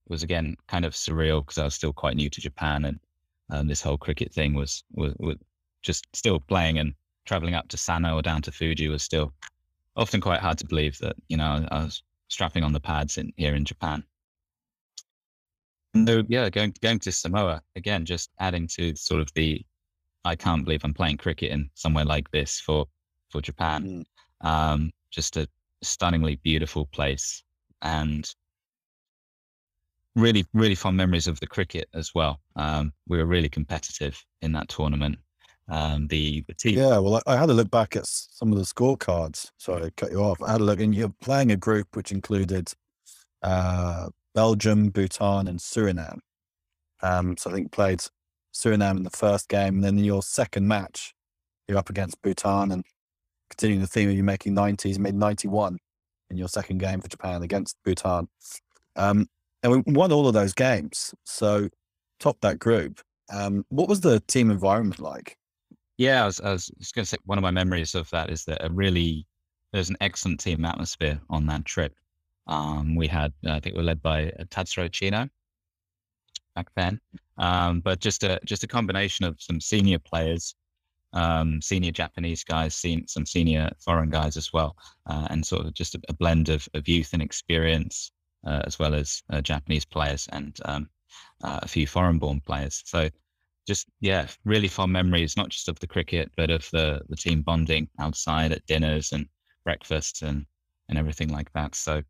was again kind of surreal because I was still quite new to Japan and um, this whole cricket thing was, was was just still playing and traveling up to Sano or down to Fuji was still often quite hard to believe that you know I was strapping on the pads in here in Japan. So yeah, going going to Samoa again, just adding to sort of the I can't believe I'm playing cricket in somewhere like this for for Japan. Mm. Um, just a stunningly beautiful place and really really fond memories of the cricket as well. Um, we were really competitive in that tournament. Um, the, the team. Yeah, well, I, I, had a look back at some of the scorecards. Sorry to cut you off. I had a look, and you're playing a group which included uh, Belgium, Bhutan, and Suriname. Um, so I think played Suriname in the first game, and then in your second match, you're up against Bhutan, and continuing the theme of you making 90s, made 91 in your second game for Japan against Bhutan. Um, and we won all of those games, so top that group. Um, what was the team environment like? Yeah, I was, I was going to say one of my memories of that is that a really there's an excellent team atmosphere on that trip. Um, we had I think we were led by uh, Tatsuro Chino back then, um, but just a just a combination of some senior players, um, senior Japanese guys, some senior foreign guys as well, uh, and sort of just a, a blend of, of youth and experience, uh, as well as uh, Japanese players and um, uh, a few foreign-born players. So just yeah, really fond memories, not just of the cricket, but of the the team bonding outside at dinners and breakfasts and and everything like that. So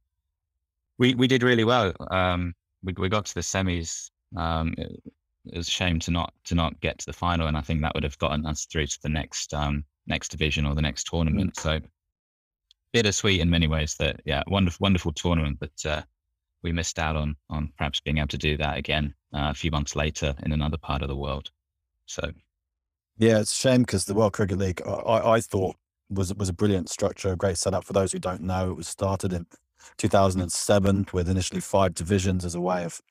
we we did really well. Um, we we got to the semis. Um, it, it, was a shame to not to not get to the final, and I think that would have gotten us through to the next um, next division or the next tournament. Mm. So bittersweet in many ways. That yeah, wonderful wonderful tournament, but uh, we missed out on on perhaps being able to do that again uh, a few months later in another part of the world. So, yeah, it's a shame because the World Cricket League, I, I thought was was a brilliant structure, a great setup. For those who don't know, it was started in 2007 with initially five divisions as a way of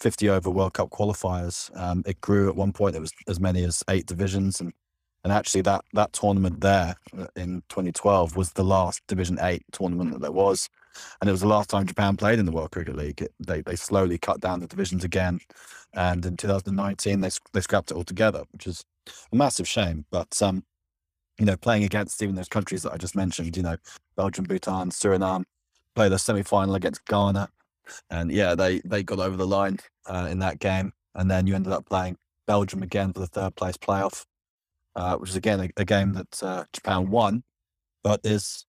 50 over World Cup qualifiers. Um, it grew at one point; it was as many as eight divisions, and and actually that that tournament there uh, in 2012 was the last Division Eight tournament that there was and it was the last time Japan played in the World Cricket League. It, they they slowly cut down the divisions again, and in 2019 they they scrapped it altogether, which is a massive shame. But um, you know, playing against even those countries that I just mentioned, you know, Belgium, Bhutan, Suriname, played a semi final against Ghana, and yeah, they they got over the line uh, in that game, and then you ended up playing Belgium again for the third place playoff, uh, which is again a, a game that uh, Japan won, but is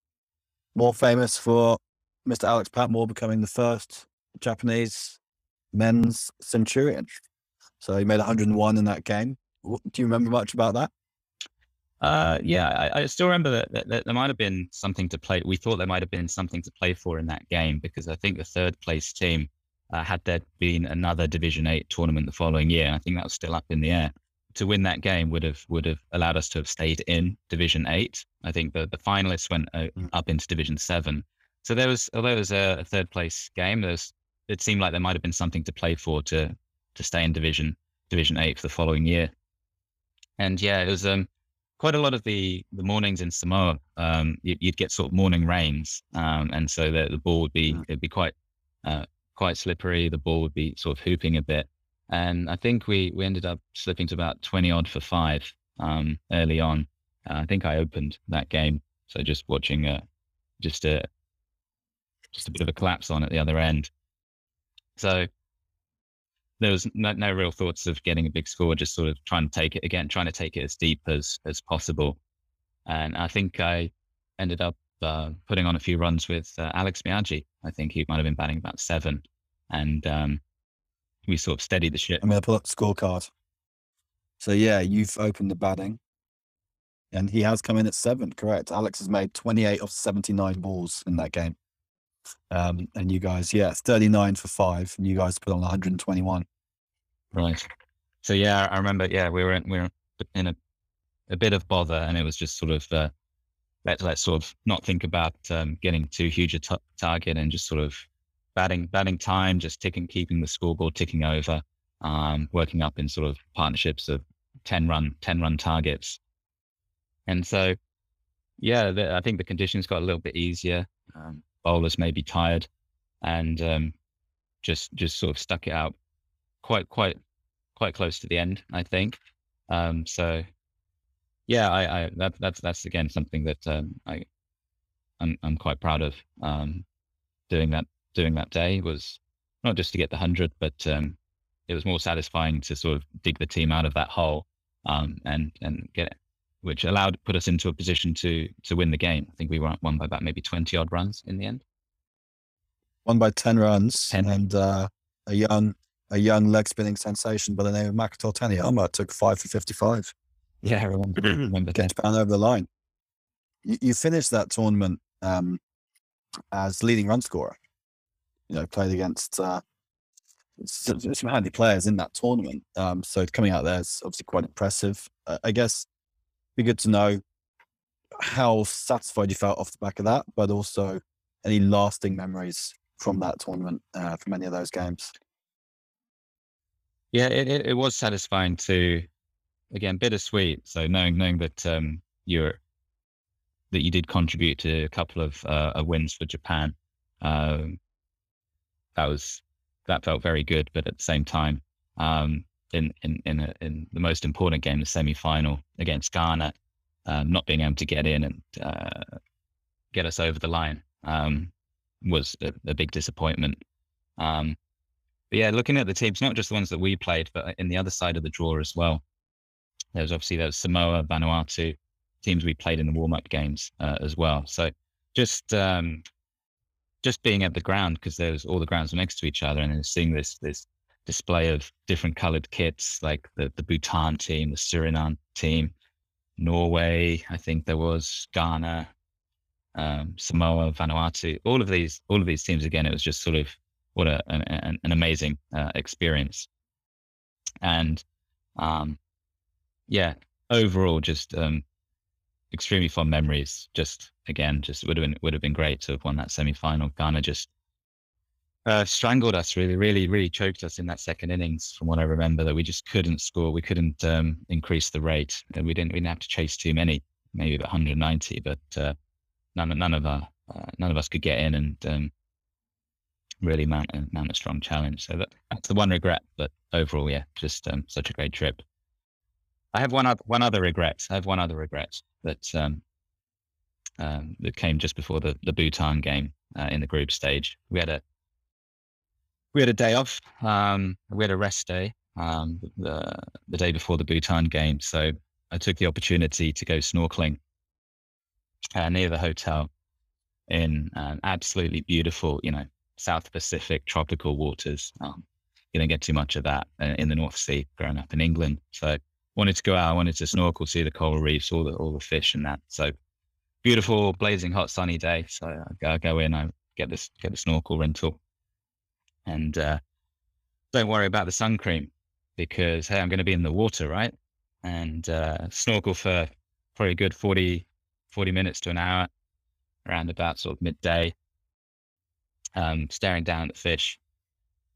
more famous for Mr. Alex Patmore becoming the first Japanese men's centurion. So he made 101 in that game. Do you remember much about that? Uh, yeah, I, I, still remember that, that, that, there might have been something to play. We thought there might have been something to play for in that game because I think the third place team uh, had there been another Division Eight tournament the following year, I think that was still up in the air. To win that game would have would have allowed us to have stayed in Division Eight. I think the the finalists went uh, mm. up into Division Seven, so there was, although it was a, third place game, there's, it seemed like there might have been something to play for to to stay in division division eight for the following year. And yeah, it was um, quite a lot of the the mornings in Samoa. Um, you, would get sort of morning rains, um, and so the, the ball would be mm. it'd be quite uh, quite slippery. The ball would be sort of hooping a bit, and I think we we ended up slipping to about twenty odd for five um, early on. Uh, I think I opened that game, so just watching uh, just a just a bit of a collapse on at the other end. So there was no, no, real thoughts of getting a big score, just sort of trying to take it again, trying to take it as deep as as possible. And I think I ended up uh, putting on a few runs with uh, Alex Miyaji. I think he might have been batting about seven. and um, we sort of steadied the ship. I'm going to pull up the scorecard. So yeah, you've opened the batting, and he has come in at seven. Correct. Alex has made 28 of 79 balls in that game. Um, and you guys, yeah, 39 for five, and you guys put on 121. Right. So yeah, I remember. Yeah, we were in, we were in a a bit of bother, and it was just sort of uh, let let's sort of not think about um, getting too huge a t- target and just sort of batting batting time, just ticking, keeping the scoreboard ticking over, um, working up in sort of partnerships of ten run ten run targets, and so yeah, the, I think the conditions got a little bit easier. Um, bowlers may be tired, and um, just just sort of stuck it out quite quite quite close to the end. I think. Um, so yeah, I, I that, that's that's again something that um, I I'm, I'm quite proud of. Um, doing that doing that day was not just to get the hundred, but um, it was more satisfying to sort of dig the team out of that hole um, and and get it, which allowed put us into a position to to win the game. I think we won by about maybe twenty odd runs in the end. Won by ten runs, 10. and uh, a young a young leg spinning sensation by the name of Makoto Taniyama took five for fifty five. Yeah, I remember. remember Getting Japan over the line. You, you finished that tournament um, as leading run scorer. You know, played against uh, some, some handy players in that tournament. Um, so coming out there is obviously quite impressive. Uh, I guess be good to know how satisfied you felt off the back of that, but also any lasting memories from that tournament, uh, from any of those games. Yeah, it, it, it was satisfying to again bittersweet. So knowing knowing that um, you're that you did contribute to a couple of uh, wins for Japan, um, that was that felt very good. But at the same time, um, in in in, a, in the most important game, the semi final against Ghana, um, not being able to get in and uh, get us over the line um, was a, a, big disappointment. Um, but yeah, looking at the teams, not just the ones that we played, but in the other side of the draw as well. There was obviously there was Samoa, Vanuatu, teams we played in the warm up games uh, as well. So just um, just being at the ground because there was all the grounds were next to each other, and seeing this this display of different coloured kits, like the the Bhutan team, the Suriname team, Norway, I think there was Ghana, um, Samoa, Vanuatu, all of these all of these teams. Again, it was just sort of what a, an, an amazing uh, experience, and um, yeah, overall, just um, extremely fond memories. Just again, just would have been would have been great to have won that semi final. Ghana just uh, strangled us, really, really, really choked us in that second innings. From what I remember, that we just couldn't score. We couldn't um, increase the rate. And we didn't. We didn't have to chase too many, maybe about 190, but uh, none none of our uh, none of us could get in and um, really mount a, mount a strong challenge. So that, that's the one regret. But overall, yeah, just um, such a great trip. I have one other one other regret. I have one other regret that um, um, that came just before the the Bhutan game uh, in the group stage. We had a we had a day off. Um, we had a rest day um, the the day before the Bhutan game. So I took the opportunity to go snorkeling uh, near the hotel in absolutely beautiful, you know, South Pacific tropical waters. Um, you don't get too much of that uh, in the North Sea growing up in England. So wanted to go out. I wanted to snorkel, see the coral reefs, all the all the fish and that. So beautiful, blazing hot, sunny day. So I go, I go in, I get this get the snorkel rental, and uh, don't worry about the sun cream because hey, I'm going to be in the water, right? And uh, snorkel for probably a good 40, 40 minutes to an hour, around about sort of midday. Um, staring down at the fish,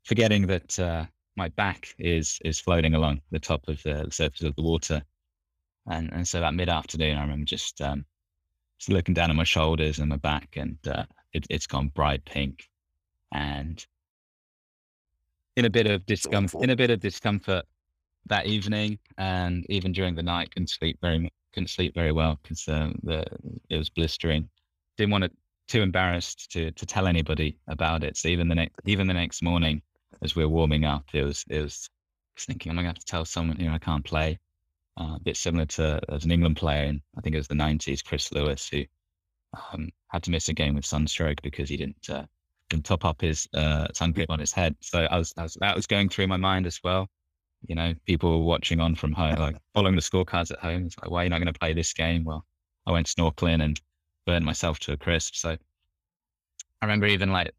forgetting that uh, my back is is floating along the top of the, surface of the water, and and so that mid afternoon, I remember just um, just looking down at my shoulders and my back, and uh, it, it's gone bright pink, and in a bit of discomfort, in a bit of discomfort that evening, and even during the night, couldn't sleep very couldn't sleep very well because um, the it was blistering. Didn't want to too embarrassed to to tell anybody about it. So even the next even the next morning, as we were warming up, it was it was, thinking, I'm gonna have to tell someone here I can't play. Uh, a bit similar to as an England player in I think it was the 90s, Chris Lewis, who um, had to miss a game with sunstroke because he didn't uh, can top up his uh, sun grip on his head. So I was, I was, that was going through my mind as well. You know, people watching on from home, like following the scorecards at home. It's like, why are you not going to play this game? Well, I went snorkeling and burned myself to a crisp. So I remember even like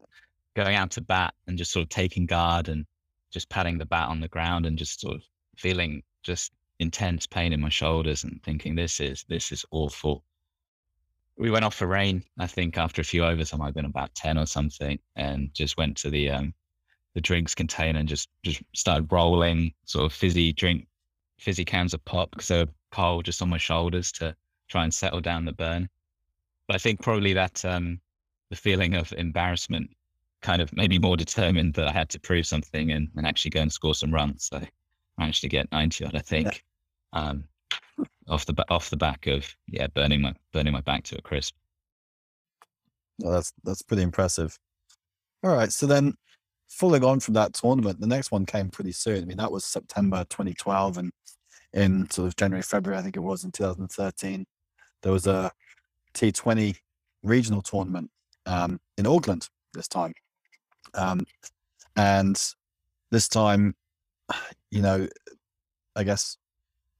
going out to bat and just sort of taking guard and just patting the bat on the ground and just sort of feeling just intense pain in my shoulders and thinking this is this is awful. We went off for rain, I think after a few overs, I might have been about ten or something, and just went to the um the drinks container and just just started rolling sort of fizzy drink fizzy cans of pop because they were cold just on my shoulders to try and settle down the burn. But I think probably that um the feeling of embarrassment kind of made me more determined that I had to prove something and, and actually go and score some runs. So I managed to get 90 odd, I think, yeah. um, off the off the back of yeah burning my burning my back to a crisp. Well, that's that's pretty impressive. All right, so then following on from that tournament, the next one came pretty soon. I mean, that was September 2012, and in sort of January, February, I think it was in 2013, there was a T20 regional tournament um, in Auckland this time. Um, and this time, you know, I guess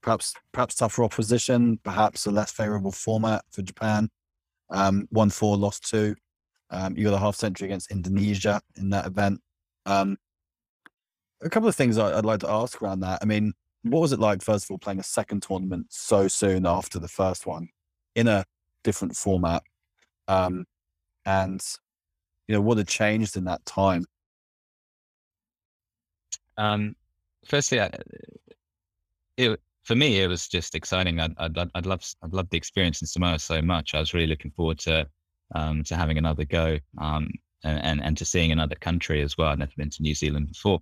perhaps perhaps tougher opposition, perhaps a less favorable format for Japan. Um, one four, lost two. Um, you got a half century against Indonesia in that event. Um, a couple of things I'd like to ask around that. I mean, what was it like, first of all, playing a second tournament so soon after the first one in a different format? Um, and you know what had changed in that time um firstly I, it for me it was just exciting i'd i'd, I'd love i'd love the experience in samoa so much i was really looking forward to um to having another go um and and, and to seeing another country as well i'd never been to new zealand before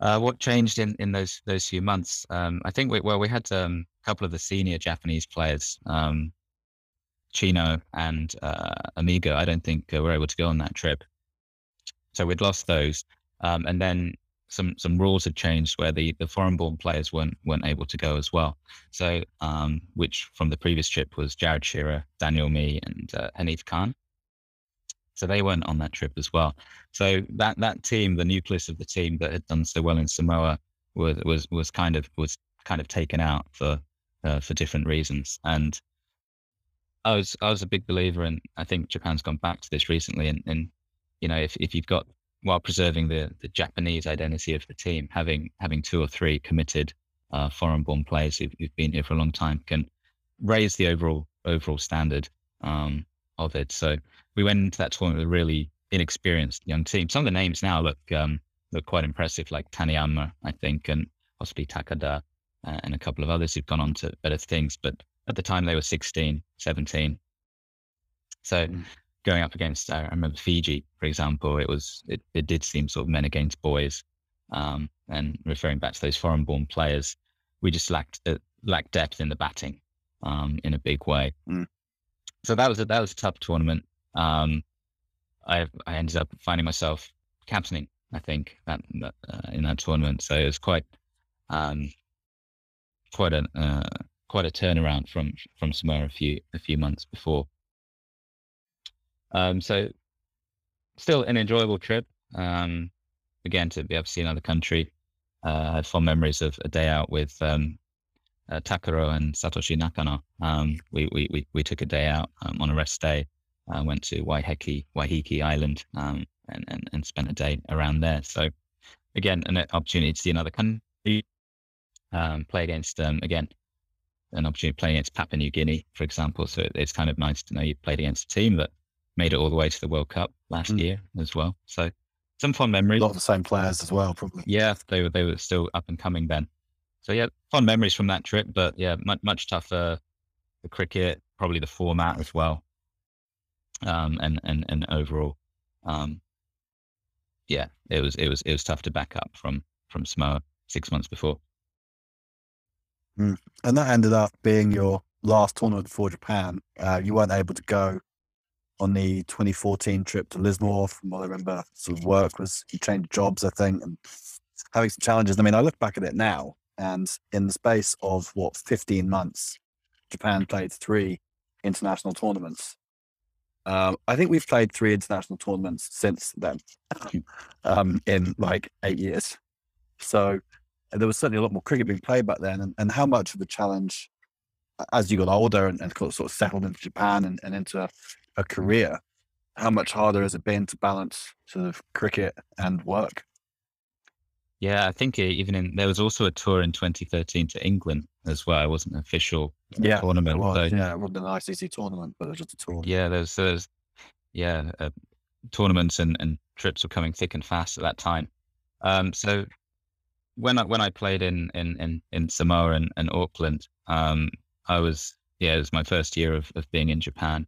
uh, what changed in, in those those few months? Um, I think we, well we had um, a couple of the senior Japanese players um, Chino and uh, Amigo, I don't think uh, were able to go on that trip. So we'd lost those. Um, and then some some rules had changed where the, the foreign born players weren't weren't able to go as well. So um, which from the previous trip was Jared Shearer, Daniel Mee, and uh, Hanif Khan. So they weren't on that trip as well. So that that team, the nucleus of the team that had done so well in Samoa, was was was kind of was kind of taken out for uh, for different reasons. And I was I was a big believer in. I think Japan's gone back to this recently, and, and you know, if if you've got while preserving the the Japanese identity of the team, having having two or three committed uh, foreign-born players who've, who've, been here for a long time can raise the overall overall standard um, of it. So we went into that tournament with a really inexperienced young team. Some of the names now look um, look quite impressive, like Taniyama, I think, and possibly Takada, uh, and a couple of others who've gone on to better things. But at the time they were 16, 17. So mm. Going up against, I remember Fiji, for example, it was, it, it did seem sort of men against boys. Um, and referring back to those foreign born players, we just lacked, uh, lacked depth in the batting um, in a big way. Mm. So that was a, that was a tough tournament. Um, I, I ended up finding myself captaining, I think, that, that uh, in that tournament. So it was quite, um, quite a, uh, quite a turnaround from from Samoa a few a few months before. Um, so still an enjoyable trip. Um, again, to be able to see another country. Uh, I had fond memories of a day out with um, uh, Takaro and Satoshi Nakano. Um, we, we, we, we took a day out um, on a rest day. I went to Waiheke, Waiheke Island um, and, and, and spent a day around there. So again, an opportunity to see another country, um, play against, um, again, an opportunity to play against Papua New Guinea, for example. So it's kind of nice to know you played against a team that made it all the way to the World Cup last mm. year as well. So some fun memories. A lot of the same players as well, probably. Yeah, they were they were still up and coming then. So yeah, fun memories from that trip. But yeah, much much tougher. The cricket, probably the format as well, um, and and and overall, um, yeah, it was it was it was tough to back up from from Samoa six months before. Mm. And that ended up being your last tournament for Japan. Uh, you weren't able to go on the 2014 trip to Lismore. From what I remember, sort of work was you changed jobs, I think, and having some challenges. I mean, I look back at it now, and in the space of what 15 months, Japan played three international tournaments. Um, I think we've played three international tournaments since then, um, in like eight years. So there was certainly a lot more cricket being played back then. And, and how much of a challenge, as you got older and, and sort of settled into Japan and, and into a, career, how much harder has it been to balance sort of cricket and work? Yeah, I think even in there was also a tour in 2013 to England as well. It wasn't an official yeah, tournament. It was, so, yeah, it wasn't an ICC tournament, but it was just a tour. Yeah, there's, there's yeah, uh, tournaments and, and trips were coming thick and fast at that time. Um, so when I when I played in in in, in Samoa and, and Auckland, um, I was yeah, it was my first year of, of being in Japan.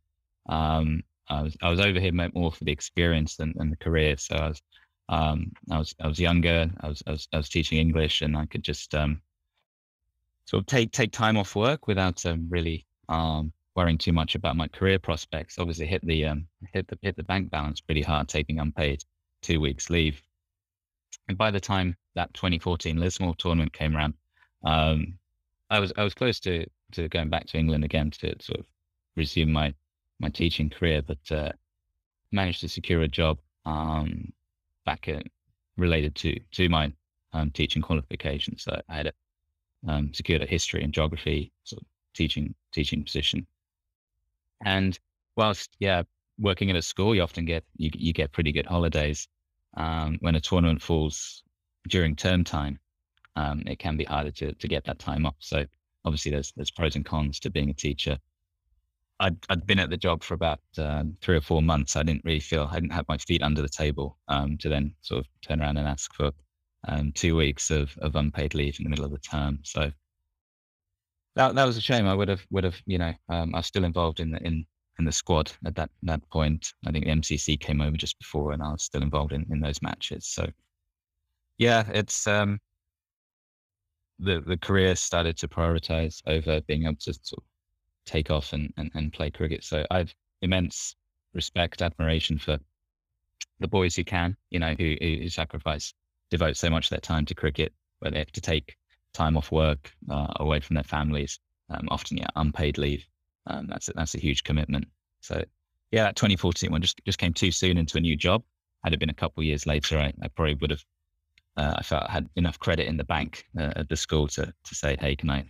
Um, I was I was over here more for the experience than, than the career. So I was um, I was I was younger. I was, I was I was teaching English, and I could just um, sort of take take time off work without um, really um, worrying too much about my career prospects. Obviously, hit the um, hit the hit the bank balance pretty hard, taking unpaid two weeks leave. And by the time that 2014 Lismore tournament came around, um, I was I was close to to going back to England again to sort of resume my my teaching career, but uh, managed to secure a job um, back in, related to to my um, teaching qualifications. So I had a, um, secured a history and geography sort of teaching teaching position. And whilst yeah, working at a school, you often get you you get pretty good holidays. Um, when a tournament falls during term time, um, it can be harder to to get that time off. So obviously, there's there's pros and cons to being a teacher. I'd, I'd been at the job for about uh, three or four months. I didn't really feel I didn't have my feet under the table um, to then sort of turn around and ask for um, two weeks of, of unpaid leave in the middle of the term. So that that was a shame. I would have would have you know um, I was still involved in the in in the squad at that that point. I think the MCC came over just before, and I was still involved in, in those matches. So yeah, it's um, the the career started to prioritize over being able to sort of take off and, and, and play cricket. So I've immense respect, admiration for the boys who can, you know, who, who sacrifice, devote so much of their time to cricket, where they have to take time off work, uh, away from their families, um, often yeah, unpaid leave. Um, that's a, that's a huge commitment. So yeah, that 2014 one just just came too soon into a new job. Had it been a couple years later, I, I probably would have. Uh, I felt I had enough credit in the bank uh, at the school to to say, hey, can I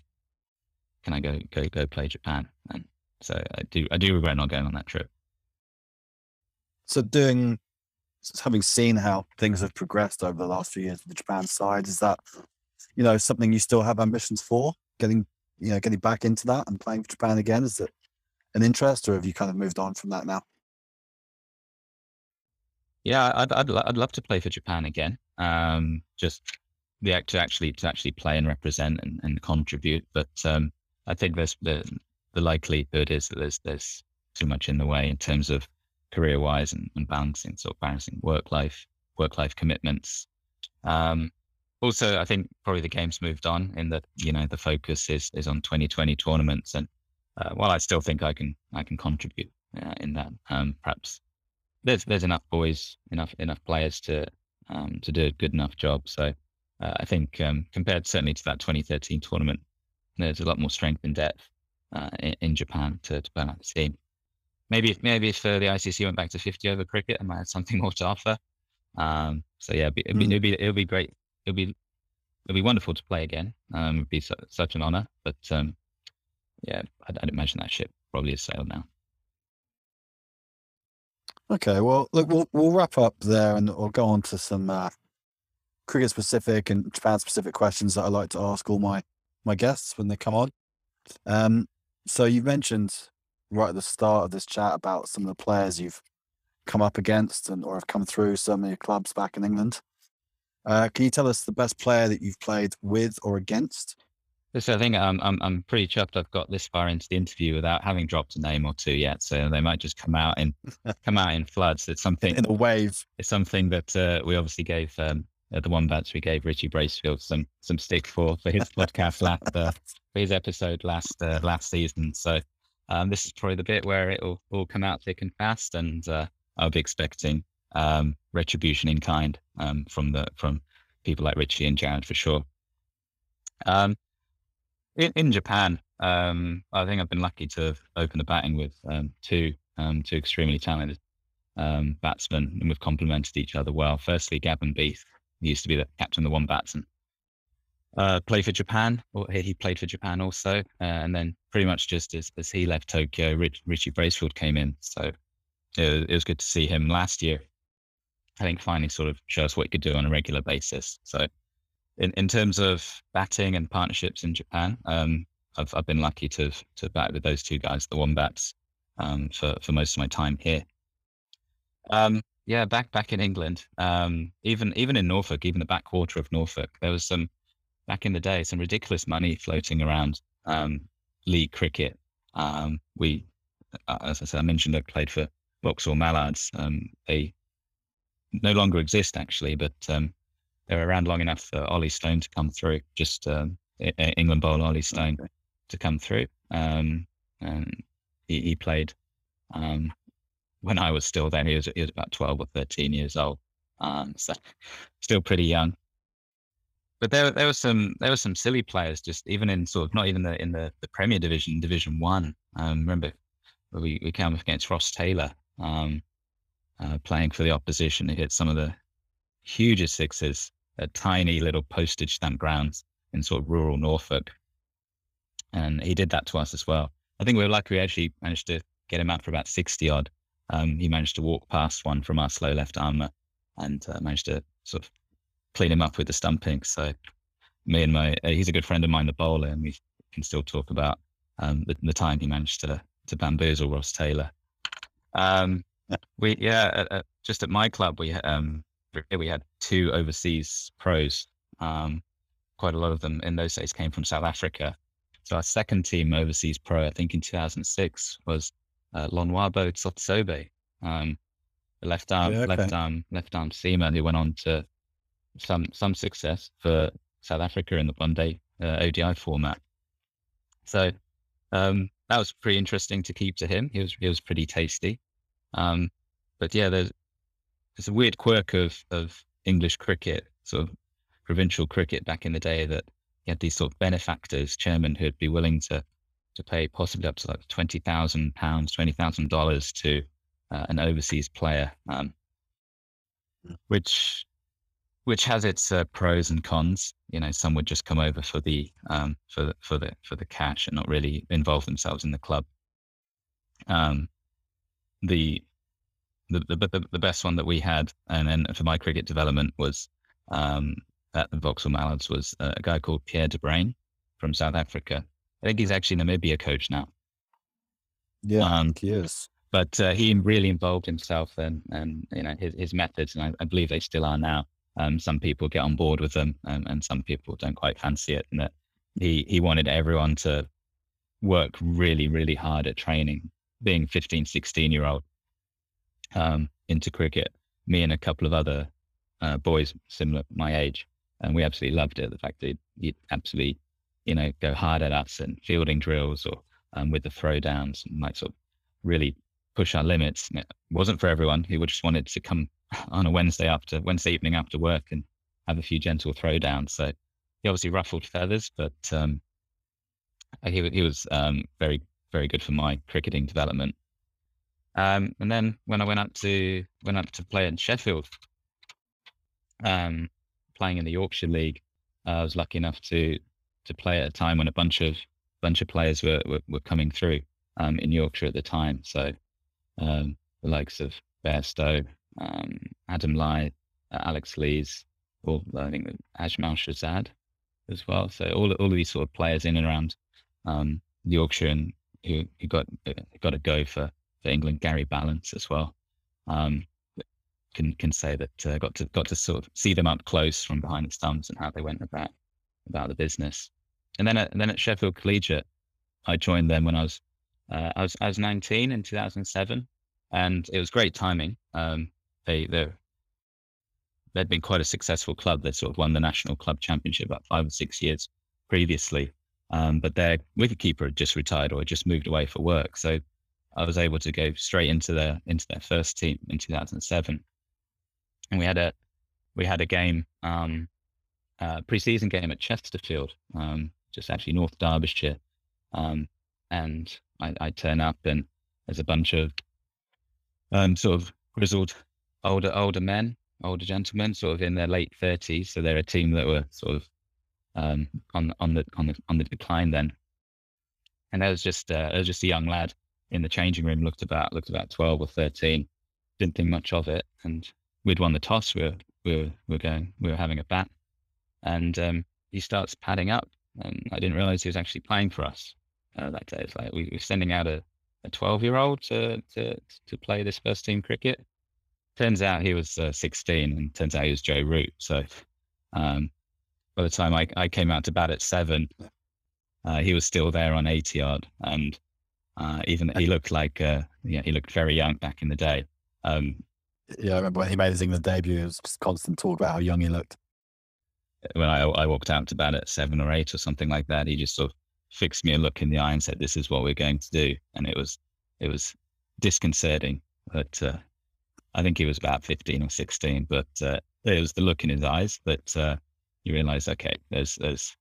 can I go go go play Japan? And so I do I do regret not going on that trip. So doing having seen how things have progressed over the last few years with the Japan side, is that you know something you still have ambitions for getting you know getting back into that and playing for Japan again? Is it an interest, or have you kind of moved on from that now? Yeah, I'd I'd, I'd love to play for Japan again. Um, just the act to actually to actually play and represent and, and contribute. But um, I think there's the the likelihood is that there's there's too much in the way in terms of career wise and, and balancing sort of balancing work life work life commitments. Um, also, I think probably the game's moved on in that you know the focus is is on 2020 tournaments, and uh, while I still think I can I can contribute uh, in that, um, perhaps there's there's enough boys enough enough players to um, to do a good enough job. So uh, I think um, compared certainly to that 2013 tournament, there's a lot more strength and depth uh, in, in, Japan to, to burn out the team. Maybe if maybe if uh, the ICC went back to 50 over cricket, I might have something more to offer. Um, so yeah, it'd be, it'd, be, mm. it'd, be, it'd be great. It'd be it'd be wonderful to play again. Um, it'd be su- such an honor. But um, yeah, I'd, I'd imagine that ship probably has sailed now. Okay, well, look, we'll we'll wrap up there, and we'll go on to some uh, cricket specific and Japan specific questions that I like to ask all my my guests when they come on. Um, so you mentioned right at the start of this chat about some of the players you've come up against and or have come through some of your clubs back in England. Uh, can you tell us the best player that you've played with or against? So I think I'm, I'm I'm pretty chuffed. I've got this far into the interview without having dropped a name or two yet. So they might just come out in come out in floods. It's something in a wave. It's something that uh, we obviously gave um, uh, the Wombats we gave Richie Bracefield some some stick for for his podcast last uh, for his episode last uh, last season. So um, this is probably the bit where it will all come out thick and fast, and uh, I'll be expecting um, retribution in kind um, from the from people like Richie and Jared for sure. Um, in, in Japan, um, I think I've been lucky to have opened the batting with um, two um, two extremely talented um, batsmen, and we've complemented each other well. Firstly, Gavin Beath, he used to be the captain of the Wombats and uh, played for Japan. Or he played for Japan also, uh, and then pretty much just as, as he left Tokyo, Rich, Richie Bracefield came in. So it was, it was good to see him last year. I think finally sort of show us what he could do on a regular basis. So in, in terms of batting and partnerships in Japan, um, I've, I've been lucky to to bat with those two guys, the Wombats, um, for for most of my time here. Um, yeah, back back in England, um, even even in Norfolk, even the backwater of Norfolk, there was some back in the day some ridiculous money floating around um, league cricket. Um, we, uh, as I said, I mentioned I played for Vauxhall Mallards. Um, they no longer exist actually, but um, they were around long enough for Ollie Stone to come through. Just um, England bowler Ollie Stone to come through, um, and he, he played um, when I was still there. He was he was about twelve or thirteen years old, um, so still pretty young. But there there were some there were some silly players just even in sort of not even the in the, the Premier Division Division One. Um, remember we we came up against Ross Taylor um, uh, playing for the opposition. He hit some of the hugest sixes at tiny little postage stamp grounds in sort of rural Norfolk. And he did that to us as well. I think we were lucky we actually managed to get him out for about 60 odd. Um, he managed to walk past one from our slow left armour and uh, managed to sort of clean him up with the stumping. So me and my, uh, he's a good friend of mine, the bowler, and we can still talk about um, the, the, time he managed to to bamboozle Ross Taylor. Um, we yeah, just at my club we um we had two overseas pros. Um, quite a lot of them in those days came from South Africa. So our second team overseas pro, I think in 2006, was uh, Lonwabo Tsotsobe, um, the left arm, yeah, okay. left arm, left arm seamer who went on to some some success for South Africa in the one day uh, ODI format. So um, that was pretty interesting to keep to him. He was he was pretty tasty. Um, but yeah, there's there's a weird quirk of of English cricket, sort of provincial cricket back in the day that you had these sort of benefactors, chairmen who'd be willing to to pay possibly up to like twenty thousand pounds, twenty thousand dollars to uh, an overseas player, um, which which has its uh, pros and cons. You know, some would just come over for the um, for the, for the for the cash and not really involve themselves in the club. Um, the the, the the best one that we had, and then for my cricket development was um, at the Vauxhall Mallards was a guy called Pierre de Bruyn from South Africa. I think he's actually Namibia coach now. Yeah, um, he is. But uh, he really involved himself and and you know his his methods, and I, I believe they still are now. Um, some people get on board with them, um, and some people don't quite fancy it. And that he he wanted everyone to work really really hard at training. Being 15, 16 year old um, into cricket, me and a couple of other uh, boys similar my age, and we absolutely loved it. The fact that he'd absolutely you know go hard at us and fielding drills or um, with the throwdowns and like sort of really push our limits. And it wasn't for everyone. He just wanted to come on a Wednesday after Wednesday evening after work and have a few gentle throwdowns. So he obviously ruffled feathers, but um, he he was um, very very good for my cricketing development. Um, and then when I went up to went up to play in Sheffield, um, playing in the Yorkshire League, uh, I was lucky enough to to play at a time when a bunch of bunch of players were were, were coming through um, in Yorkshire at the time. So um, the likes of Bairstow, um, Adam Lyth, uh, Alex Lees, or I think Ajmal Shahzad as well. So all all of these sort of players in and around um, Yorkshire and who, who got uh, got a go for, for England. Gary Ballance as well. Um, can can say that uh, got to got to sort of see them up close from behind the stumps and how they went about about the business. And then at, and then at Sheffield Collegiate, I joined them when I was uh, I was I was 19 in 2007, and it was great timing. Um, they they they'd been quite a successful club. They sort of won the national club championship about five or six years previously, um, but their wicketkeeper had just retired or had just moved away for work. So I was able to go straight into their into their first team in 2007, and we had a we had a game um, uh, preseason game at Chesterfield, um, just actually North Derbyshire, um, and I, I turn up and there's a bunch of um, sort of grizzled older older men, older gentlemen, sort of in their late thirties. So they're a team that were sort of um, on on the on the on the decline then. And there was just uh, there was just a young lad in the changing room, looked about looked about twelve or thirteen, didn't think much of it, and we'd won the toss. We were we were, we were going we were having a bat, and um, he starts padding up, and I didn't realize he was actually playing for us uh, that day. It's like we were sending out a a 12 year old to, to, to play this first team cricket. Turns out he was uh, 16 and turns out he was Joe Root. So um, by the time I, I came out to bat at seven, uh, he was still there on 80 yard. And uh, even he looked like, uh, yeah, he looked very young back in the day. Um, yeah, I remember when he made his England debut, it was just constant talk about how young he looked. When I, I walked out to bat at seven or eight or something like that, he just sort of fixed me a look in the eye and said, "This is what we're going to do," and it was it was disconcerting. But uh, I think he was about fifteen or sixteen, but uh, it was the look in his eyes that uh, you realise, okay, there's there's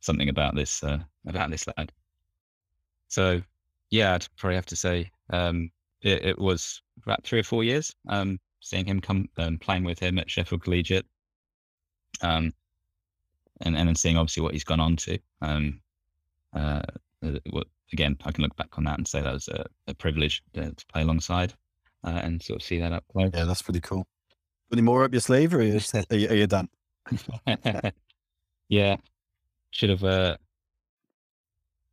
something about this uh, about this lad. So yeah, I'd probably have to say um, it, it, was about three or four years um, seeing him come um, playing with him at Sheffield Collegiate. Um, and, and then seeing obviously what he's gone on to. Um, uh, uh again, I can look back on that and say that was a, a privilege to, to, play alongside uh, and sort of see that up close. Yeah, that's pretty cool. Any more up your sleeve, or are you, are you, are you done? yeah, should have. Uh,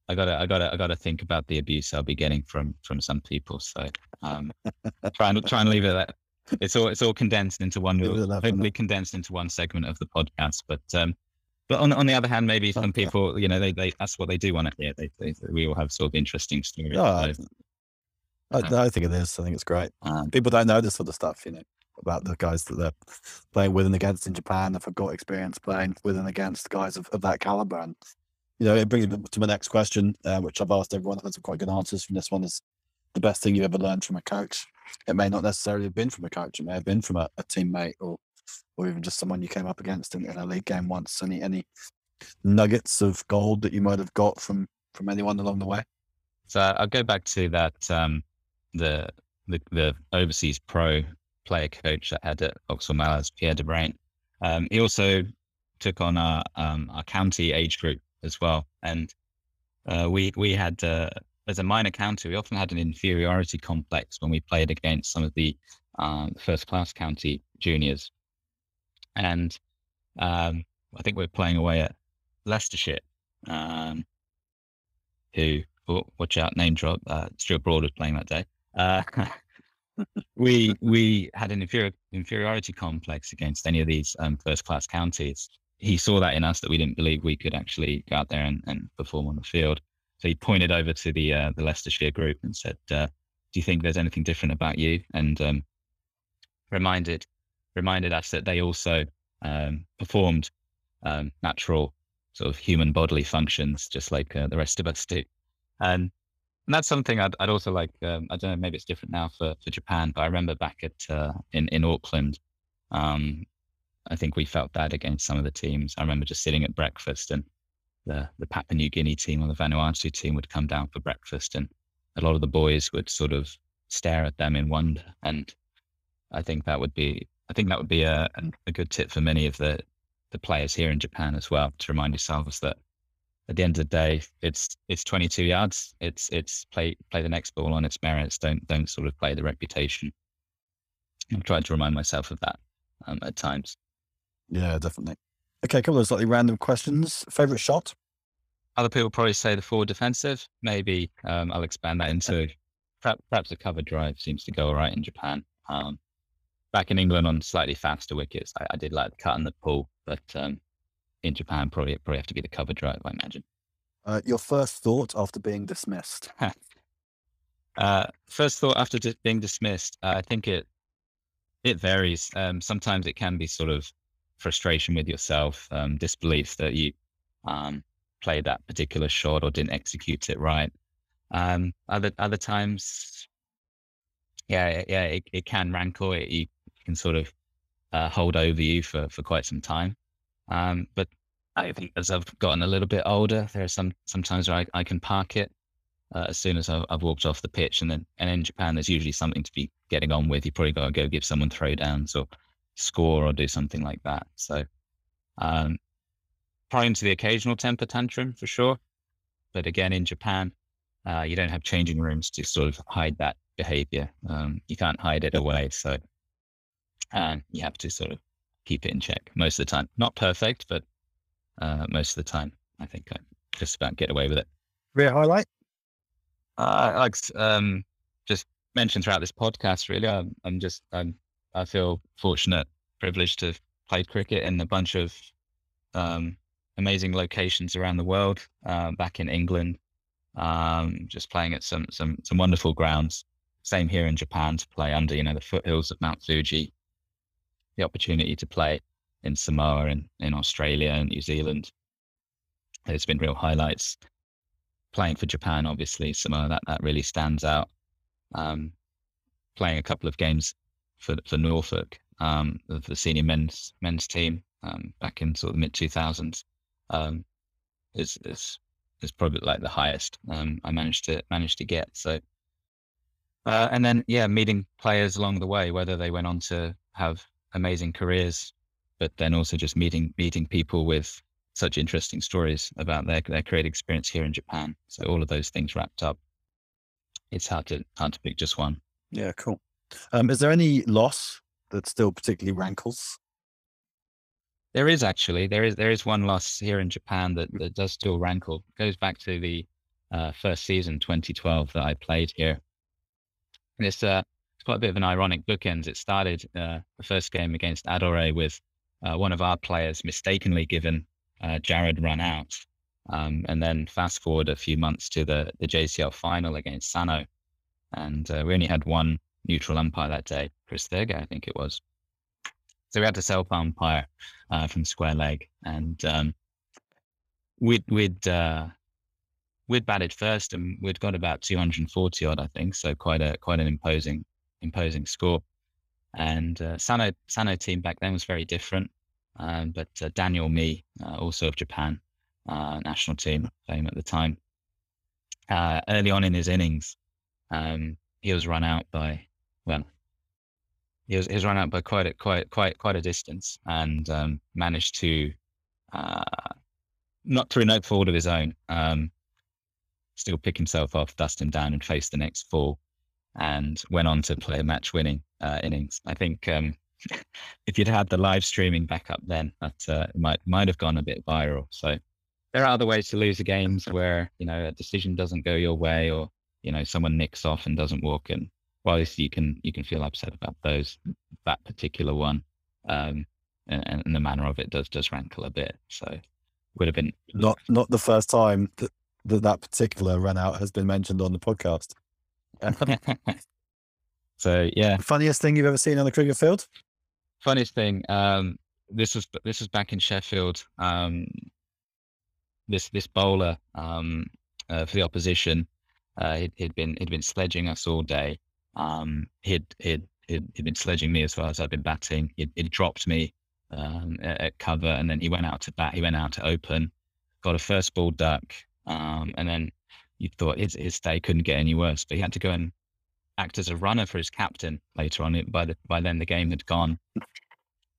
I gotta, I gotta, I gotta think about the abuse I'll be getting from from some people. So, um, try and try and leave it that. It's all it's all condensed into one, hopefully condensed into one segment of the podcast. But um, but on on the other hand, maybe some people, you know, they, they that's what they do want to hear. They, they, we all have sort of interesting stories. Oh, so, I, uh, I, think it is. I think it's great. Um, people don't know this sort of stuff, you know, about the guys that they're playing with and against in Japan. They've got experience playing with and against guys of, of that caliber. And you know, it brings me to my next question, uh, which I've asked everyone. I've had some quite good answers from this one. Is the best thing you've ever learned from a coach? It may not necessarily have been from a coach. It may have been from a, a teammate or or even just someone you came up against in, in a league game once? Any any nuggets of gold that you might have got from from anyone along the way? So I'll go back to that um, the, the the overseas pro player coach I had at Vauxhall Mallards, Pierre de Bruyn. Um, he also took on our um, our county age group as well, and uh, we we had uh, as a minor county, we often had an inferiority complex when we played against some of the um, first class county juniors and um, I think we're playing away at Leicestershire, um, who oh, watch out name drop. Uh, Stuart Broad was playing that day. Uh, we we had an inferior, inferiority complex against any of these um, first class counties. He saw that in us that we didn't believe we could actually go out there and, and perform on the field. So he pointed over to the uh, the Leicestershire group and said, uh, "Do you think there's anything different about you?" And um, reminded reminded us that they also um, performed um, natural sort of human bodily functions, just like uh, the rest of us do. And, and that's something I'd, I'd also like. Um, I don't know, maybe it's different now for, for Japan, but I remember back at uh, in in Auckland, um, I think we felt that against some of the teams. I remember just sitting at breakfast and the the Papua New Guinea team or the Vanuatu team would come down for breakfast, and a lot of the boys would sort of stare at them in wonder. And I think that would be I think that would be a, a good tip for many of the, the players here in Japan as well to remind yourselves that at the end of the day, it's it's 22 yards. It's it's play play the next ball on its merits. Don't don't sort of play the reputation. I'm trying to remind myself of that um, at times. Yeah, definitely. Okay, a couple of slightly random questions. Favorite shot? Other people probably say the forward defensive. Maybe um, I'll expand that into perhaps, perhaps a cover drive seems to go all right in Japan. Um, back in England on slightly faster wickets, I, I did like the cut and the pull, but um, in Japan, probably probably have to be the cover drive, I imagine. Uh, your first thought after being dismissed? uh, first thought after di- being dismissed, uh, I think it it varies. Um, sometimes it can be sort of frustration with yourself, um, disbelief that you um, played that particular shot or didn't execute it right. Um, other other times, yeah, yeah, it, it can rankle. It, you can sort of uh, hold over you for, for quite some time. Um, but I think as I've gotten a little bit older, there are some sometimes where I, I can park it uh, as soon as I've, I've, walked off the pitch. And then, and in Japan, there's usually something to be getting on with. You probably got to go give someone throwdowns or score or do something like that. So, um, prone to the occasional temper tantrum for sure. But again, in Japan, uh, you don't have changing rooms to sort of hide that behavior. Um, you can't hide it away. So, and you have to sort of keep it in check most of the time. Not perfect, but uh, most of the time, I think I just about get away with it. Real highlight? Uh, like um, just mentioned throughout this podcast, really, I'm, I'm just I'm I feel fortunate, privileged to have played cricket in a bunch of um, amazing locations around the world. Uh, back in England, um, just playing at some some some wonderful grounds. Same here in Japan to play under you know the foothills of Mount Fuji. The opportunity to play in Samoa and in Australia and New Zealand. There's been real highlights playing for Japan, obviously, Samoa, that, that really stands out. Um, playing a couple of games for, for Norfolk, um, the senior men's men's team um, back in sort of the mid 2000s, um, is, is, is probably like the highest um, I managed to managed to get. So, uh, and then, yeah, meeting players along the way, whether they went on to have amazing careers, but then also just meeting meeting people with such interesting stories about their their creative experience here in Japan. So all of those things wrapped up. It's hard to hard to pick just one. Yeah, cool. Um, is there any loss that still particularly rankles? There is actually there is there is one loss here in Japan that, that does still rankle. It goes back to the uh, first season, 2012, that I played here. And it's uh, quite a bit of an ironic bookends. It started uh, the first game against Adore with uh, one of our players mistakenly given uh, Jarrod run out. Um, and then fast forward a few months to the, the JCL final against Sano. And uh, we only had one neutral umpire that day, Chris Thurgow, I think it was. So we had to self umpire uh, from square leg. And um, we'd, we'd, uh, we'd batted first and we'd got about 240 odd, I think. So quite a, quite an imposing, imposing score. And uh, Sano, Sano team back then was very different. Um, but uh, Daniel Mee, uh, also of Japan, uh, national team fame at the time, uh, early on in his innings, um, he was run out by well, he was he was run out by quite a quite quite quite a distance and um, managed to uh, not through no fault of his own, um, still pick himself off, dust him down, and face the next fall, and went on to play a match-winning uh, innings. I think um, if you'd had the live streaming back up then, that uh, might might have gone a bit viral. So there are other ways to lose the games where you know a decision doesn't go your way, or you know someone nicks off and doesn't walk. And while you can you can feel upset about those, that particular one, um, and, and the manner of it does does rankle a bit. So would have been not not the first time that that, that particular run out has been mentioned on the podcast. so yeah, funniest thing you've ever seen on the cricket field? funniest thing, um, this was this was back in Sheffield. Um, this this bowler um, uh, for the opposition, uh, he'd, he'd, been he'd been sledging us all day. Um, he'd, he'd he'd he'd been sledging me as well as I've been batting. He'd, he'd dropped me um, at, at, cover, and then he went out to bat. He went out to open, got a first ball duck, um, and then you thought his his day couldn't get any worse. But he had to go and act as a runner for his captain later on. By the by then the game had gone,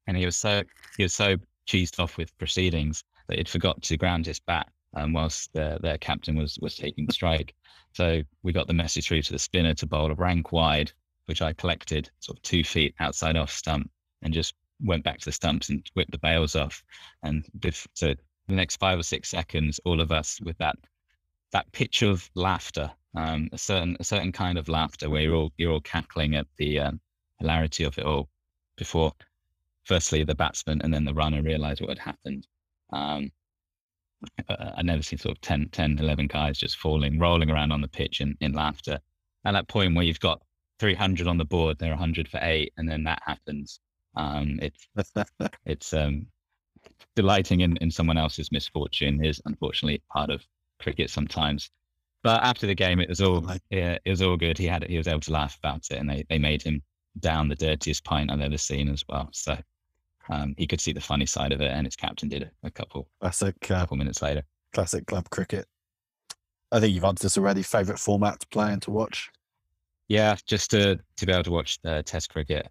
and he was so he was so cheesed off with proceedings that he'd forgot to ground his bat um, whilst their, their captain was was taking strike. So we got the message through to the spinner to bowl a rank wide, which I collected sort of two feet outside off stump and just went back to the stumps and whipped the bails off. And so the next five or six seconds, all of us with that that pitch of laughter um, a certain a certain kind of laughter where you're all you're all cackling at the um, hilarity of it all before firstly the batsman and then the runner realized what had happened. Um, i never seen sort of 10, 10 11 guys just falling rolling around on the pitch in, in laughter. At that point where you've got 300 on the board they're 100 for eight and then that happens. Um, it's it's um, delighting in, in someone else's misfortune is unfortunately part of cricket sometimes but after the game, it was all yeah, it was all good. He had he was able to laugh about it, and they they made him down the dirtiest pint I've ever seen as well. So um, he could see the funny side of it, and his captain did a, a couple classic a couple minutes later. Classic club cricket. I think you've answered this already. Favorite format to play and to watch? Yeah, just to to be able to watch the Test cricket.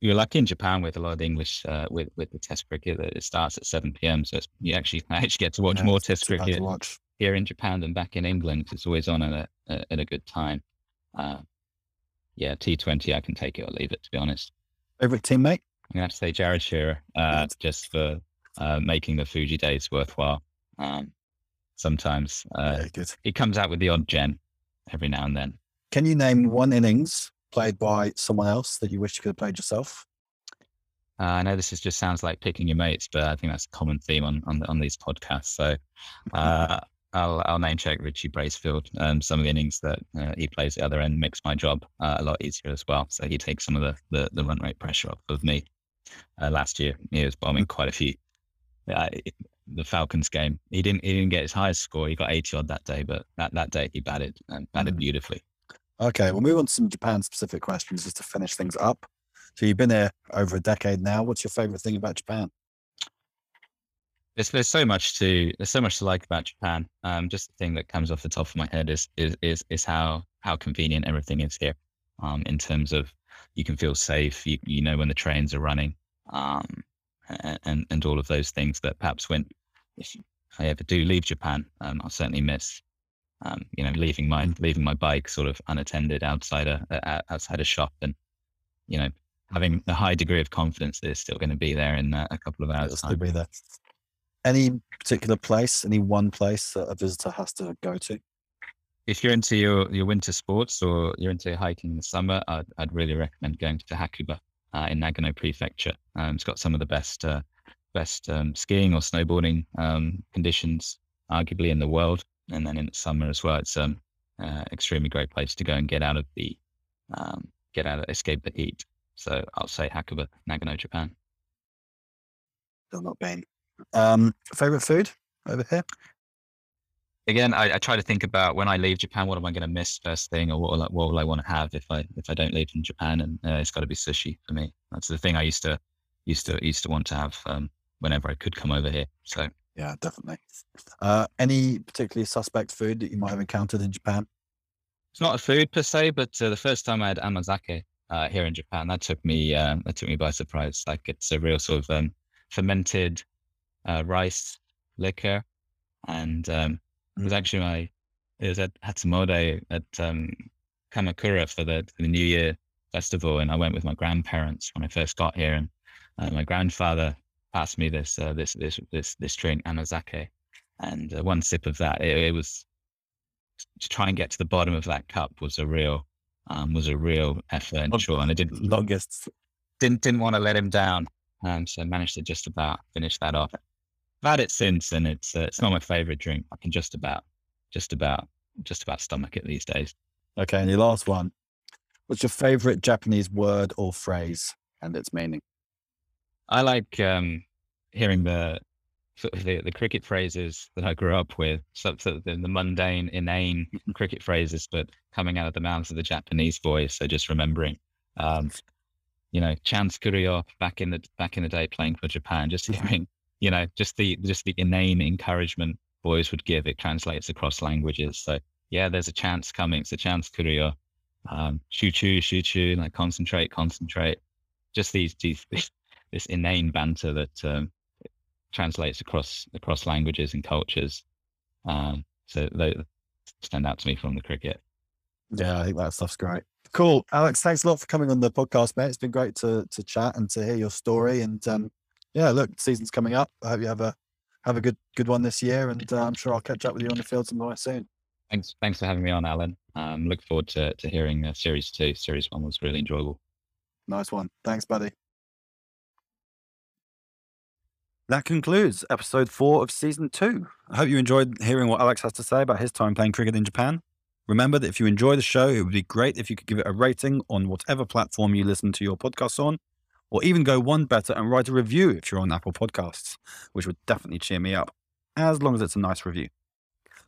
You're lucky in Japan with a lot of English uh, with with the Test cricket that it starts at 7 p.m. So you actually actually get to watch Yeah, more Test cricket watch. Here in Japan than back in England. 'cause It's always on at a at a good time. Uh, yeah, T20, I can take it or leave it. To be honest, Favorite teammate? I'm gonna have to say Jared Shearer, uh, just for uh, making the Fuji days worthwhile. Um, sometimes uh, he comes out with the odd gem every now and then. Can you name one innings played by someone else that you wish you could have played yourself? Uh, I know this is just sounds like picking your mates, but I think that's a common theme on on, on these podcasts. So uh, I'll I'll name check Richie Bracefield. Um, some of the innings that uh, he plays the other end makes my job uh, a lot easier as well. So he takes some of the the, the run rate pressure off of me. Uh, last year he was bombing quite a few. Uh, the Falcons game, he didn't he didn't get his highest score. He got 80 odd that day, but that, that day he batted and batted Mm. beautifully. Okay, we'll move on to some Japan specific questions just to finish things up. So you've been here over a decade now. What's your favorite thing about Japan? There's there's so much to there's so much to like about Japan. Um, just the thing that comes off the top of my head is is is is how how convenient everything is here. Um, in terms of you can feel safe. You you know when the trains are running. Um, and and, all of those things that perhaps when if I ever do leave Japan, um, I'll certainly miss. Um, you know, leaving my leaving my bike sort of unattended outside a, a outside a shop, and you know, having a high degree of confidence that it's still going to be there in uh, a couple of hours. It'll still be there. Any particular place, any one place that a visitor has to go to? if you're into your, your winter sports or you're into hiking in the summer, I'd, I'd really recommend going to Hakuba uh, in Nagano Prefecture. Um, it's got some of the best uh, best um, skiing or snowboarding um, conditions, arguably in the world. And then in the summer as well, it's um uh, extremely great place to go and get out of the um, get out of escape the heat. So I'll say Hakuba, Nagano, Japan. Still not been. Um, favorite food over here? again, I, I try to think about when I leave Japan, what am I going to miss first thing, or what will I, what will I want to have if I if I don't leave in Japan? And uh, it's got to be sushi for me. That's the thing I used to used to used to want to have um, whenever I could come over here. So Yeah, definitely. Uh, any particularly suspect food that you might have encountered in Japan? it's not a food per se, but uh, the first time I had amazake uh, here in Japan, that took me um, that took me by surprise. Like it's a real sort of um, fermented uh, rice liquor, and um, it was actually my it was at Hatsumode at um, Kamakura for the, for the New Year festival, and I went with my grandparents when I first got here, and uh, my grandfather passed me this uh, this this this this drink amazake, and uh, one sip of that, it, it was to try and get to the bottom of that cup was a real um, was a real effort and chore, and I didn't Longest. didn't didn't want to let him down, um, so I managed to just about finish that off. I've had it since, and it's uh, it's not my favorite drink. I can just about just about just about stomach it these days. Okay, and your last one. What's your favorite Japanese word or phrase and its meaning? I like um, hearing the, sort of the the cricket phrases that I grew up with, so, so the, the mundane, inane cricket phrases, but coming out of the mouths of the Japanese boys. So just remembering, um, you know, chance kuryo back in the back in the day playing for Japan. Just hearing, you know, just the just the inane encouragement boys would give. It translates across languages. So yeah, there's a chance coming. It's a chance kuryo. Um, shuchu, shuchu, like concentrate, concentrate. Just these these this inane banter that um, translates across across languages and cultures. Um, so those stand out to me from the cricket. Yeah, I think that stuff's great. Cool. Alex, thanks a lot for coming on the podcast, mate. It's been great to to chat and to hear your story. And um, yeah, look, season's coming up. I hope you have a have a good good one this year. And uh, I'm sure I'll catch up with you on the field some more soon. Thanks, thanks for having me on, Alan. Um, look forward to to hearing uh, series two. Series one was really enjoyable. Nice one. Thanks, buddy. That concludes episode four of season two. I hope you enjoyed hearing what Alex has to say about his time playing cricket in Japan. Remember that if you enjoy the show, it would be great if you could give it a rating on whatever platform you listen to your podcasts on, or even go one better and write a review if you're on Apple Podcasts, which would definitely cheer me up, as long as it's a nice review.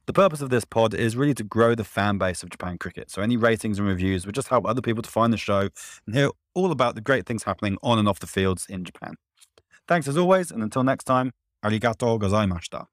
The purpose of this pod is really to grow the fan base of Japan cricket, so any ratings and reviews would just help other people to find the show and hear all about the great things happening on and off the fields in Japan. Thanks as always, and until next time, arigatou gozaimashita.